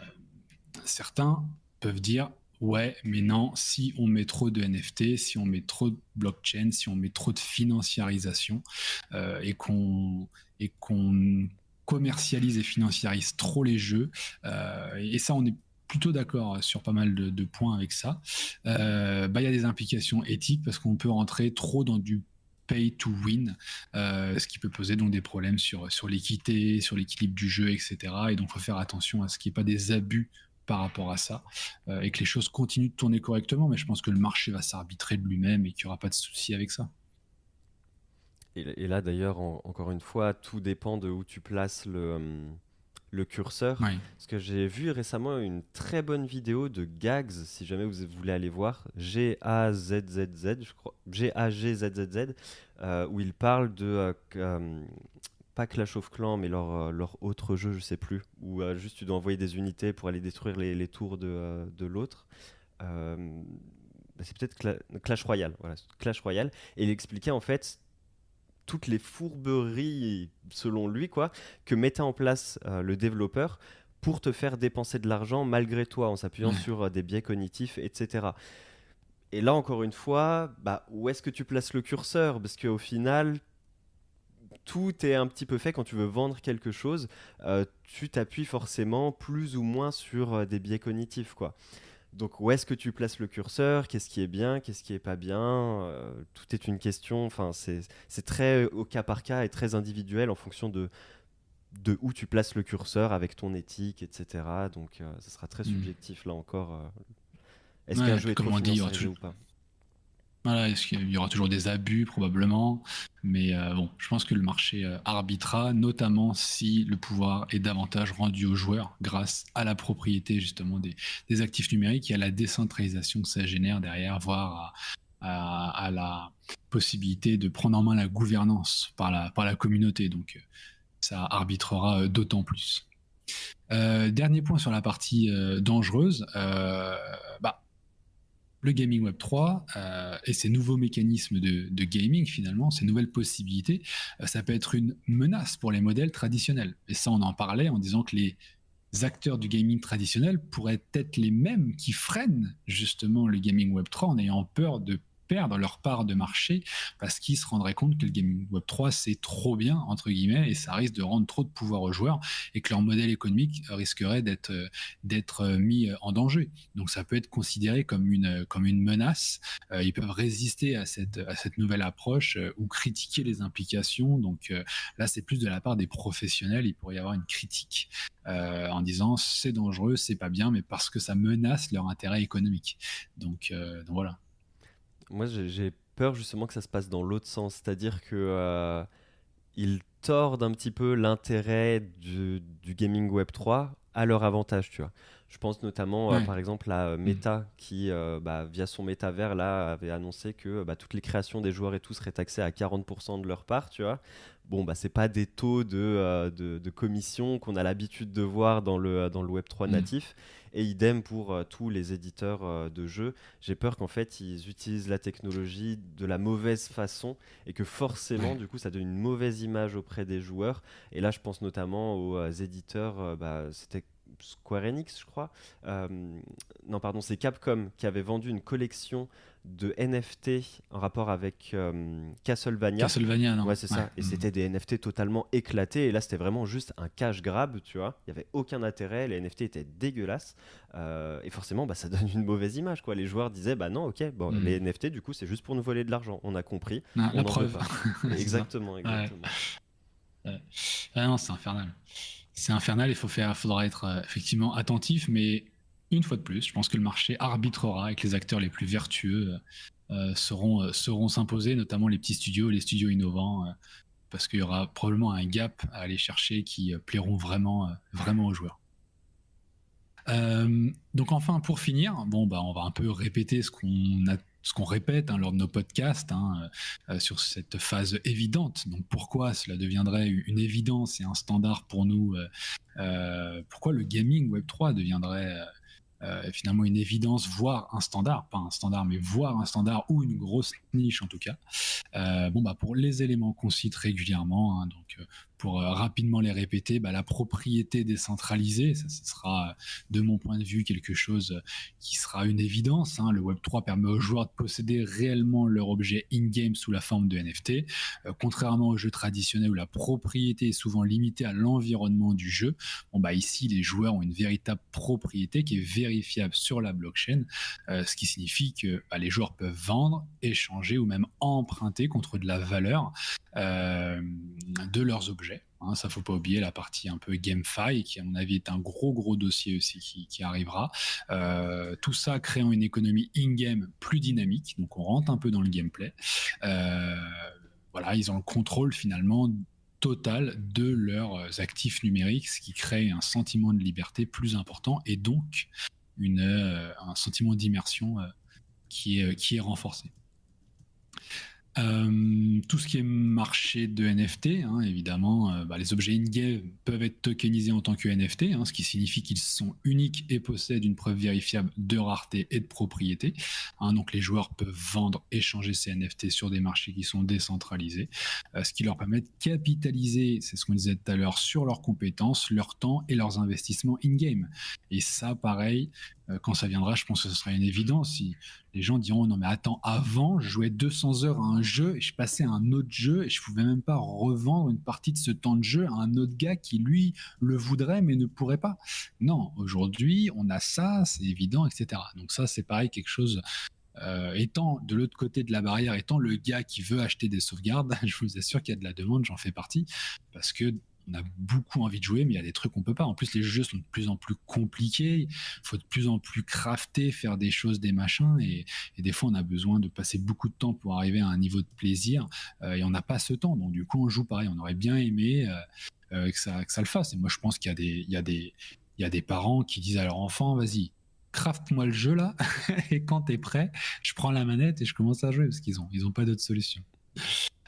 certains peuvent dire ouais, mais non, si on met trop de NFT, si on met trop de blockchain, si on met trop de financiarisation et qu'on et qu'on commercialise et financiarise trop les jeux, et ça on est plutôt d'accord sur pas mal de, points avec ça. Bah, il y a des implications éthiques parce qu'on peut rentrer trop dans du pay to win, euh, ce qui peut poser donc des problèmes sur, l'équité, sur l'équilibre du jeu, etc. Et donc, il faut faire attention à ce qu'il n'y ait pas des abus par rapport à ça euh, et que les choses continuent de tourner correctement. Mais je pense que le marché va s'arbitrer de lui-même et qu'il n'y aura pas de souci avec ça. Et, là, d'ailleurs, encore une fois, tout dépend de où tu places le. Hum, le curseur. Parce que j'ai vu récemment une très bonne vidéo de Gags, si jamais vous voulez aller voir, G-A-Z-Z-Z, je crois, G-A-G-Z-Z-Z, euh, où il parle de, euh, euh, pas Clash of Clans, mais leur, leur autre jeu, je sais plus, où juste tu dois envoyer des unités pour aller détruire les, les tours de, de l'autre. Bah, c'est peut-être Clash Royale, voilà, Clash Royale, et il expliquait en fait toutes les fourberies, selon lui, quoi, que mettait en place euh, le développeur pour te faire dépenser de l'argent malgré toi, en s'appuyant sur euh, des biais cognitifs, etc. Et là, encore une fois, bah, où est-ce que tu places le curseur? Parce qu'au final, tout est un petit peu fait quand tu veux vendre quelque chose. Euh, tu t'appuies forcément plus ou moins sur des biais cognitifs, quoi. Donc où est-ce que tu places le curseur? Qu'est-ce qui est bien? Qu'est-ce qui est pas bien? Euh, Tout est une question. Enfin, c'est très au cas par cas et très individuel en fonction de de où tu places le curseur avec ton éthique, etc. Donc, euh, ça sera très hmm. subjectif là encore. Euh, est-ce qu'un jeu est trop dit, ou pas? Voilà, y aura toujours des abus probablement, mais euh, bon, je pense que le marché euh, arbitrera, notamment si le pouvoir est davantage rendu aux joueurs grâce à la propriété justement des, actifs numériques et à la décentralisation que ça génère derrière, voire à, la possibilité de prendre en main la gouvernance par la, par la communauté. Donc euh, ça arbitrera d'autant plus. dernier point sur la partie dangereuse, bah, le gaming Web 3 euh, et ces nouveaux mécanismes de, gaming finalement, ces nouvelles possibilités, euh, ça peut être une menace pour les modèles traditionnels. Et ça, on en parlait en disant que les acteurs du gaming traditionnel pourraient être les mêmes qui freinent justement le gaming Web 3 en ayant peur de perdre leur part de marché parce qu'ils se rendraient compte que le gaming Web 3 c'est trop bien entre guillemets et ça risque de rendre trop de pouvoir aux joueurs et que leur modèle économique risquerait d'être d'être mis en danger. Donc ça peut être considéré comme une comme une menace. ils peuvent résister à cette à cette nouvelle approche ou critiquer les implications. Donc là c'est plus de la part des professionnels. Il pourrait y avoir une critique en disant c'est dangereux, c'est pas bien, mais parce que ça menace leur intérêt économique. Donc, donc voilà. Moi, j'ai peur justement que ça se passe dans l'autre sens, c'est-à-dire que euh, ils tordent un petit peu l'intérêt du, gaming Web 3 à leur avantage, tu vois. Je pense notamment, euh, par exemple, à euh. Meta, qui, bah, via son métavers, là, avait annoncé que bah, toutes les créations des joueurs et tout seraient taxées à 40% de leur part, tu vois. Bon, bah, c'est pas des taux de, de, commission qu'on a l'habitude de voir dans le, dans le Web 3 mm. natif. Et idem pour euh, tous les éditeurs euh, de jeux. J'ai peur qu'en fait, ils utilisent la technologie de la mauvaise façon et que forcément, du coup, ça donne une mauvaise image auprès des joueurs. Et là, je pense notamment aux euh, éditeurs, bah, c'était Square Enix, je crois. non, pardon, c'est Capcom qui avait vendu une collection de NFT en rapport avec euh, Castlevania. Castlevania, non Ouais, c'est ça. Et c'était des NFT totalement éclatés. Et là, c'était vraiment juste un cash grab, tu vois. Il n'y avait aucun intérêt. Les NFT étaient dégueulasses. Euh, et forcément, bah, ça donne une mauvaise image, quoi. Les joueurs disaient, bah non, ok, bon, mm. les NFT, du coup, c'est juste pour nous voler de l'argent. On a compris. Ah, la preuve. exactement, exactement. Ah non, c'est infernal. C'est infernal. Il faut faire, faudra être euh, effectivement attentif, mais une fois de plus, je pense que le marché arbitrera et que les acteurs les plus vertueux euh, seront, euh, seront s'imposer, notamment les petits studios, les studios innovants, euh, parce qu'il y aura probablement un gap à aller chercher qui plairont vraiment, vraiment aux joueurs. donc enfin, pour finir, bon bah on va un peu répéter ce qu'on ce qu'on répète hein, lors de nos podcasts hein, sur cette phase évidente. Donc pourquoi cela deviendrait une évidence et un standard pour nous Pourquoi le gaming Web 3 deviendrait euh, finalement une évidence, voire un standard, pas un standard, mais voire un standard ou une grosse niche en tout cas. Euh, bon, bah, pour les éléments qu'on cite régulièrement, hein, donc euh, pour euh, rapidement les répéter, bah, la propriété décentralisée, ça, ce sera de mon point de vue quelque chose qui sera une évidence. Hein. Le Web3 permet aux joueurs de posséder réellement leur objet in-game sous la forme de NFT, euh, contrairement aux jeux traditionnels où la propriété est souvent limitée à l'environnement du jeu. Bah, ici, les joueurs ont une véritable propriété qui est vérifiable sur la blockchain, euh, ce qui signifie que bah, les joueurs peuvent vendre, échanger ou même emprunter contre de la valeur de leurs objets Hein, ça faut pas oublier la partie un peu GameFi qui à mon avis est un gros gros dossier aussi qui, arrivera. Euh, tout ça créant une économie in-game plus dynamique, donc on rentre un peu dans le gameplay. Euh, voilà, ils ont le contrôle finalement total de leurs actifs numériques, ce qui crée un sentiment de liberté plus important et donc euh, un sentiment d'immersion qui est renforcé. Euh, tout ce qui est marché de NFT, hein, évidemment, euh, bah, les objets in-game peuvent être tokenisés en tant que NFT, hein, ce qui signifie qu'ils sont uniques et possèdent une preuve vérifiable de rareté et de propriété. Hein. donc les joueurs peuvent vendre, échanger ces NFT sur des marchés qui sont décentralisés, euh, ce qui leur permet de capitaliser, c'est ce qu'on disait tout à l'heure, sur leurs compétences, leur temps et leurs investissements in-game. Et ça, pareil, quand ça viendra, je pense que ce sera une évidence. Si les gens diront non mais attends, avant je jouais 200 heures à un jeu et je passais à un autre jeu et je pouvais même pas revendre une partie de ce temps de jeu à un autre gars qui lui le voudrait mais ne pourrait pas. Non, aujourd'hui on a ça, c'est évident, etc. Donc ça c'est pareil quelque chose. Euh, étant de l'autre côté de la barrière, étant le gars qui veut acheter des sauvegardes, je vous assure qu'il y a de la demande, j'en fais partie, parce que on a beaucoup envie de jouer, mais il y a des trucs qu'on peut pas. En plus, les jeux sont de plus en plus compliqués. Il faut de plus en plus crafter, faire des choses, des machins. Et, des fois, on a besoin de passer beaucoup de temps pour arriver à un niveau de plaisir. Euh, et on n'a pas ce temps. Donc, du coup, on joue pareil. On aurait bien aimé euh, euh, que, ça, que ça le fasse. Et moi, je pense qu'il y a des, y y a des parents qui disent à leur enfant, vas-y, craft-moi le jeu là. et quand tu es prêt, je prends la manette et je commence à jouer parce qu'ils ont, ils ont pas d'autre solution.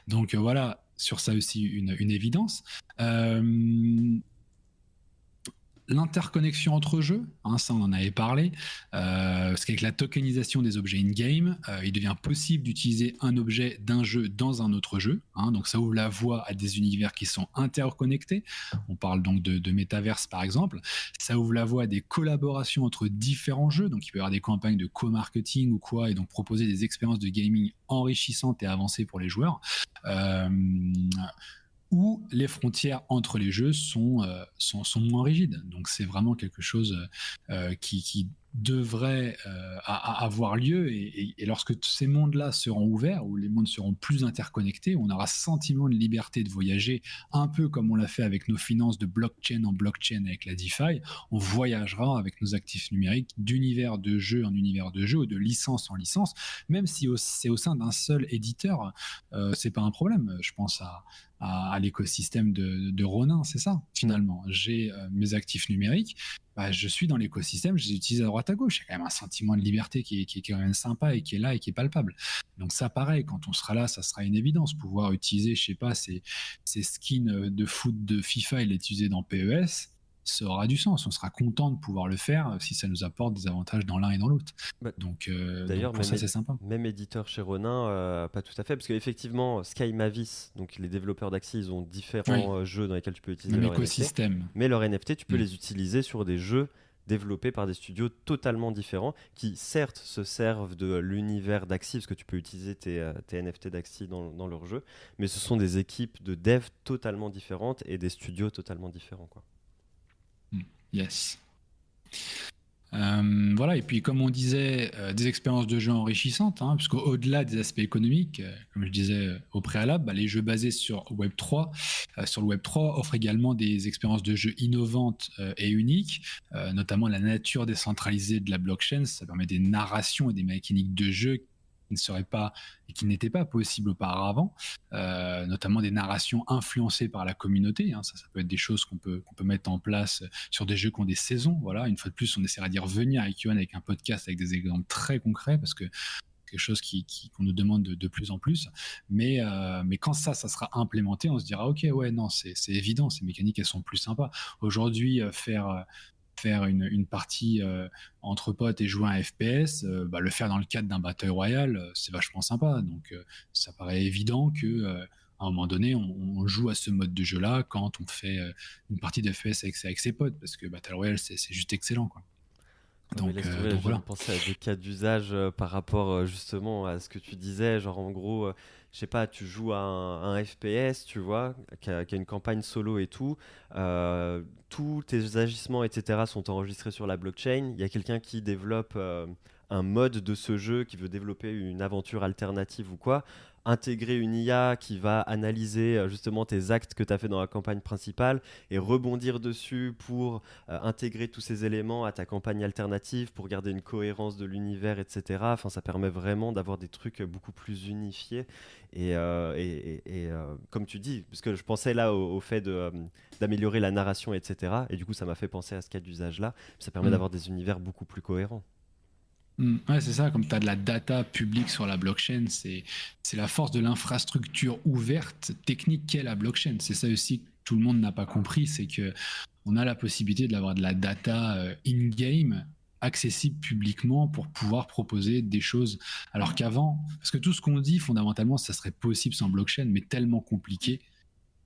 Donc voilà, sur ça aussi une, évidence. Euh, l'interconnexion entre jeux, hein, ça on en avait parlé, euh, parce qu'avec la tokenisation des objets in-game, euh, il devient possible d'utiliser un objet d'un jeu dans un autre jeu, hein, donc ça ouvre la voie à des univers qui sont interconnectés, on parle donc de, de métaverse par exemple, ça ouvre la voie à des collaborations entre différents jeux, donc il peut y avoir des campagnes de co-marketing ou quoi, et donc proposer des expériences de gaming enrichissantes et avancées pour les joueurs. Euh, où les frontières entre les jeux sont, euh, sont, sont, moins rigides. Donc c'est vraiment quelque chose euh, qui, devrait euh, avoir lieu et, lorsque ces mondes-là seront ouverts, où les mondes seront plus interconnectés, on aura sentiment de liberté de voyager, un peu comme on l'a fait avec nos finances de blockchain en blockchain avec la DeFi, on voyagera avec nos actifs numériques d'univers de jeu en univers de jeu ou de licence en licence, même si c'est au sein d'un seul éditeur, c'est pas un problème. Je pense à, à, l'écosystème de, Ronin, c'est ça, finalement. J'ai euh, mes actifs numériques, bah, je suis dans l'écosystème, je les utilise à droite à gauche. Il y a quand même un sentiment de liberté qui est, qui est, quand même sympa et qui est là et qui est palpable. Donc ça, pareil, quand on sera là, ça sera une évidence. Pouvoir utiliser, je sais pas, ces, ces skins de foot de FIFA et les utiliser dans PES, ça aura du sens. On sera content de pouvoir le faire euh, si ça nous apporte des avantages dans l'un et dans l'autre. Bah, donc, euh, d'ailleurs, ça, c'est sympa. Même éditeur chez Ronin, euh, pas tout à fait, parce qu'effectivement, Sky Mavis, donc les développeurs d'Axi, ils ont différents jeux dans lesquels tu peux utiliser leur écosystème. NFT, mais leur NFT, tu peux mm. les utiliser sur des jeux développés par des studios totalement différents qui certes se servent de l'univers d'Axi parce que tu peux utiliser tes, tes NFT d'Axi dans, dans, leur jeu mais ce sont des équipes de dev totalement différentes et des studios totalement différents quoi. Euh, voilà, et puis comme on disait, euh, des expériences de jeu enrichissantes, hein, puisqu'au-delà des aspects économiques, euh, comme je disais au préalable, bah, les jeux basés sur Web3, sur le Web3 offrent également des expériences de jeu innovantes et uniques, notamment la nature décentralisée de la blockchain, ça permet des narrations et des mécaniques de jeu qui ne serait pas et qui n'était pas possible auparavant, euh, notamment des narrations influencées par la communauté. Hein. ça, peut être des choses qu'on peut, mettre en place sur des jeux qui ont des saisons. Voilà, une fois de plus, on essaiera d'y revenir avec Yohan avec un podcast avec des exemples très concrets parce que quelque chose qui, qu'on nous demande de, plus en plus. Mais, euh, mais quand ça, ça sera implémenté, on se dira, OK, ouais, non, c'est, c'est évident, ces mécaniques, elles sont plus sympas. Aujourd'hui, euh, faire faire une, partie euh, entre potes et jouer un FPS, euh, bah, le faire dans le cadre d'un Battle Royale, euh, c'est vachement sympa. Donc ça paraît évident que à un moment donné, on, joue à ce mode de jeu-là quand on fait une partie de FPS avec, avec, ses potes, parce que Battle Royale, c'est juste excellent. Quoi. Donc, donc voilà. penser à des cas d'usage par rapport justement à ce que tu disais, genre en gros, je sais pas, tu joues à un, FPS, tu vois, qui a, une campagne solo et tout, euh, tous tes agissements, etc., sont enregistrés sur la blockchain. Il y a quelqu'un qui développe euh, un mode de ce jeu, qui veut développer une aventure alternative ou quoi intégrer une IA qui va analyser euh, justement tes actes que tu as fait dans la campagne principale et rebondir dessus pour euh, intégrer tous ces éléments à ta campagne alternative pour garder une cohérence de l'univers, etc. Enfin, ça permet vraiment d'avoir des trucs beaucoup plus unifiés. Et, euh, et, comme tu dis, parce que je pensais là au, fait d'améliorer la narration, etc. Et du coup, ça m'a fait penser à ce cas d'usage-là. Ça permet mm. d'avoir des univers beaucoup plus cohérents. Mm. ouais, c'est ça, comme tu as de la data publique sur la blockchain, c'est la force de l'infrastructure ouverte technique qu'est la blockchain. C'est ça aussi que tout le monde n'a pas compris, c'est que on a la possibilité d'avoir de la data euh, in-game accessible publiquement pour pouvoir proposer des choses. Alors qu'avant, parce que tout ce qu'on dit fondamentalement, ça serait possible sans blockchain, mais tellement compliqué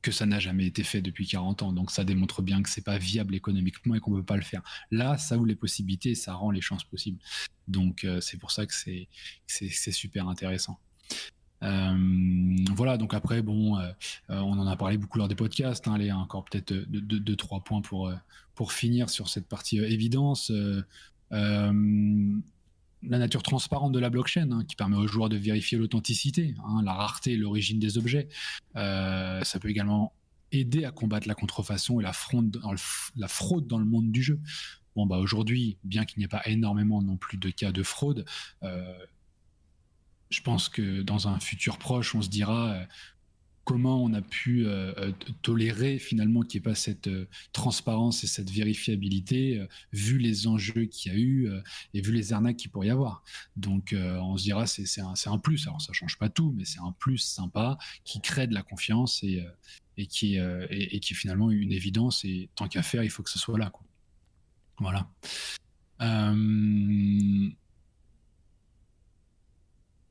que ça n'a jamais été fait depuis 40 ans. Donc ça démontre bien que c'est pas viable économiquement et qu'on peut pas le faire. Là, ça ouvre les possibilités, ça rend les chances possibles. Donc euh, c'est pour ça que c'est super intéressant. Euh, voilà, donc après, bon, euh, on en a parlé beaucoup lors des podcasts. Hein, encore peut-être deux, trois points pour, pour finir sur cette partie évidence la nature transparente de la blockchain, hein, qui permet aux joueurs de vérifier l'authenticité, hein, la rareté et l'origine des objets. Euh, ça peut également aider à combattre la contrefaçon et la fraude dans le, la fraude dans le monde du jeu. Bon, bah aujourd'hui, bien qu'il n'y ait pas énormément non plus de cas de fraude, euh, je pense que dans un futur proche, on se dira euh, comment on a pu euh, euh, tolérer finalement qu'il n'y ait pas cette euh, transparence et cette vérifiabilité vu les enjeux qu'il y a eu et vu les arnaques qu'il pourrait y avoir. Donc on se dira c'est un, un, plus. Alors ça change pas tout, mais c'est un plus sympa qui crée de la confiance et, et qui, et, qui est finalement une évidence. Et tant qu'à faire, il faut que ce soit là. Voilà.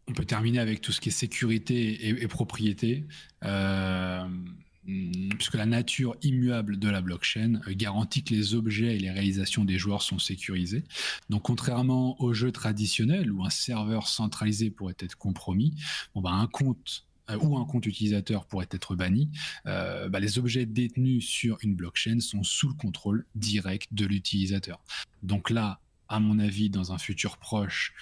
On peut terminer avec tout ce qui est sécurité et, propriété. Mm, puisque la nature immuable de la blockchain euh, garantit que les objets et les réalisations des joueurs sont sécurisés. Donc, contrairement aux jeux traditionnels où un serveur centralisé pourrait être compromis, bah, un compte euh, ou un compte utilisateur pourrait être banni, euh, bah, les objets détenus sur une blockchain sont sous le contrôle direct de l'utilisateur. Donc là, à mon avis, dans un futur proche,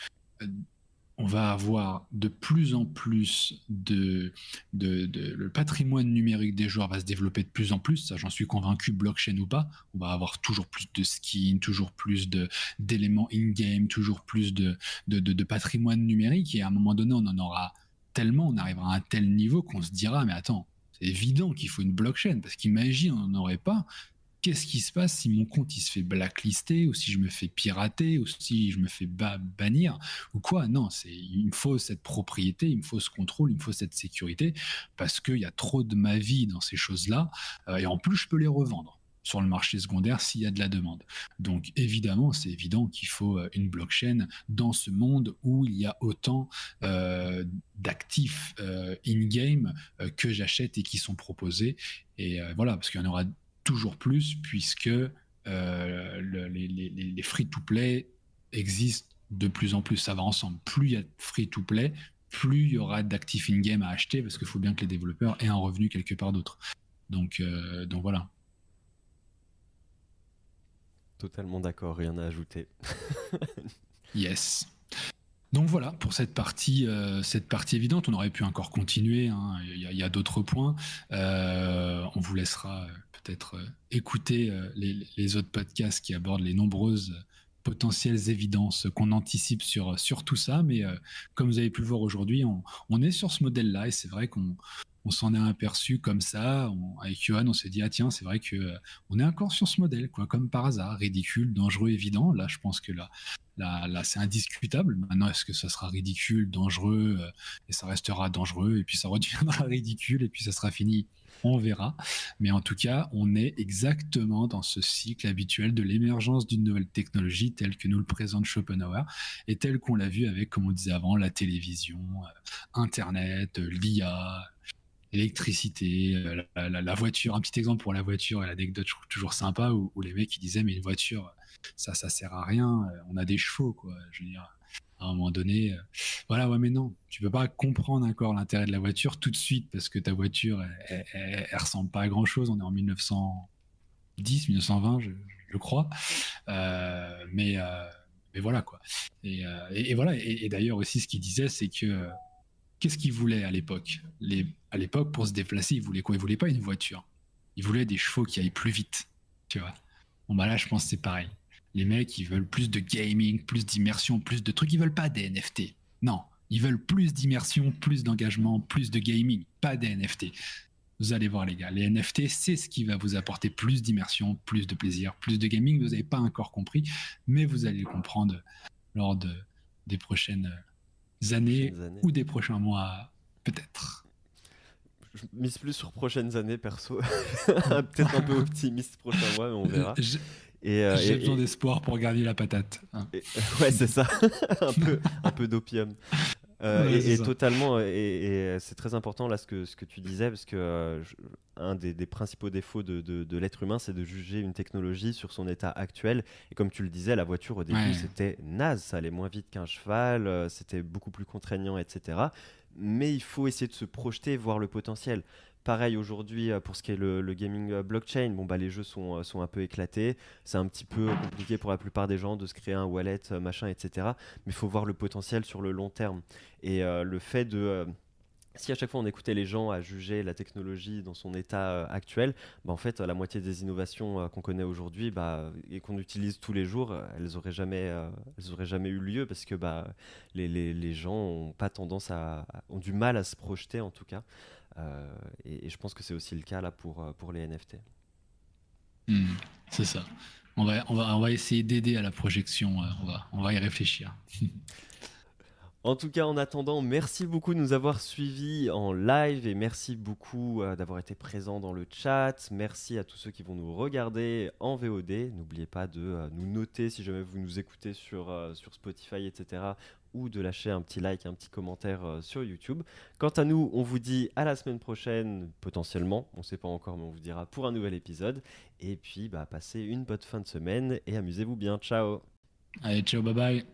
on va avoir de plus en plus de, le patrimoine numérique des joueurs va se développer de plus en plus. Ça, j'en suis convaincu, blockchain ou pas. On va avoir toujours plus de skins, toujours plus d'éléments in-game, toujours plus de, de, patrimoine numérique. Et à un moment donné, on en aura tellement, on arrivera à un tel niveau qu'on se dira, mais attends, c'est évident qu'il faut une blockchain parce qu'imagine, on n'en aurait pas qu'est-ce qui se passe si mon compte il se fait blacklister ou si je me fais pirater ou si je me fais bannir ou quoi? Non, c'est il me faut cette propriété, il me faut ce contrôle, il me faut cette sécurité parce qu'il y a trop de ma vie dans ces choses-là euh, et en plus je peux les revendre sur le marché secondaire s'il y a de la demande. Donc évidemment, c'est évident qu'il faut euh, une blockchain dans ce monde où il y a autant euh, d'actifs in-game que j'achète et qui sont proposés. Et voilà, parce qu'il y en aura toujours plus puisque euh, les, free-to-play existent de plus en plus. Ça va ensemble. Plus il y a free-to-play, plus il y aura d'actifs in-game à acheter parce qu'il faut bien que les développeurs aient un revenu quelque part d'autre. Donc, euh, donc voilà. Totalement d'accord, rien à ajouter. yes. Donc voilà pour cette partie, euh, cette partie évidente. On aurait pu encore continuer. Hein. Il y a, d'autres points. on vous laissera peut-être euh, écouter euh, les, autres podcasts qui abordent les nombreuses potentielles évidences qu'on anticipe sur, tout ça. Mais euh, comme vous avez pu le voir aujourd'hui, on, est sur ce modèle-là et c'est vrai qu'on on s'en est aperçu comme ça. avec Johan, on s'est dit, ah tiens, c'est vrai que on est encore sur ce modèle, quoi, comme par hasard, ridicule, dangereux, évident. Là, je pense que là, là, là c'est indiscutable. Maintenant, est-ce que ça sera ridicule, dangereux, et ça restera dangereux, et puis ça redeviendra ridicule, et puis ça sera fini? On verra. Mais en tout cas, on est exactement dans ce cycle habituel de l'émergence d'une nouvelle technologie telle que nous le présente Schopenhauer et telle qu'on l'a vu avec, comme on disait avant, la télévision, euh, Internet, euh, l'IA, l'électricité, euh, la, voiture. Un petit exemple pour la voiture et l'anecdote toujours sympa où, les mecs ils disaient mais une voiture ça ça sert à rien, on a des chevaux quoi. Je veux dire à un moment donné, euh, voilà, ouais, mais non, tu peux pas comprendre encore l'intérêt de la voiture tout de suite parce que ta voiture, elle, ressemble pas à grand chose. On est en 1910, 1920, je, crois. Euh, mais, euh, mais voilà, quoi. Et, voilà, et, d'ailleurs aussi, ce qu'il disait, c'est que qu'est-ce qu'il voulait à l'époque? À l'époque, pour se déplacer, il voulait quoi? Il voulait pas une voiture. Il voulait des chevaux qui aillent plus vite, tu vois. Bon, bah là, je pense que c'est pareil. Les mecs, ils veulent plus de gaming, plus d'immersion, plus de trucs. Ils veulent pas des NFT. Non, ils veulent plus d'immersion, plus d'engagement, plus de gaming, pas des NFT. Vous allez voir les gars, les NFT, c'est ce qui va vous apporter plus d'immersion, plus de plaisir, plus de gaming. Vous n'avez pas encore compris, mais vous allez le comprendre lors de, des prochaines années, ou des prochains mois, peut-être. Je mise plus sur prochaines années, perso. peut-être un peu optimiste prochain mois, mais on verra. Euh, J'ai besoin d'espoir pour garder la patate. Hein. ouais, c'est ça. un peu, un peu d'opium. Euh, et, totalement, et, c'est très important là ce que, ce que tu disais, parce que euh, un des, principaux défauts de, de, l'être humain, c'est de juger une technologie sur son état actuel. Et comme tu le disais, la voiture au début, c'était naze, ça allait moins vite qu'un cheval, c'était beaucoup plus contraignant, etc. Mais il faut essayer de se projeter, voir le potentiel. Pareil aujourd'hui euh, pour ce qui est le, gaming euh, blockchain, bon bah les jeux sont, euh, sont un peu éclatés, c'est un petit peu compliqué pour la plupart des gens de se créer un wallet, machin, etc. Mais il faut voir le potentiel sur le long terme. Et le fait de si à chaque fois on écoutait les gens à juger la technologie dans son état actuel, bah en fait la moitié des innovations qu'on connaît aujourd'hui bah, et qu'on utilise tous les jours, elles n'auraient jamais, elles jamais eu lieu parce que bah, les, les, les gens ont pas tendance à, ont du mal à se projeter en tout cas. Euh, et, je pense que c'est aussi le cas là pour, euh, pour les NFT. Hmm, c'est ça. On va, on va, on va essayer d'aider à la projection. Euh, on, va, on va y réfléchir. En tout cas, en attendant, merci beaucoup de nous avoir suivis en live et merci beaucoup euh, d'avoir été présents dans le chat. Merci à tous ceux qui vont nous regarder en VOD. N'oubliez pas de euh, nous noter si jamais vous nous écoutez sur, euh, Spotify, etc. ou de lâcher un petit like, un petit commentaire sur YouTube. Quant à nous, on vous dit à la semaine prochaine, potentiellement. On ne sait pas encore, mais on vous dira pour un nouvel épisode. Et puis, bah, passez une bonne fin de semaine et amusez-vous bien. Ciao Allez, ciao, bye bye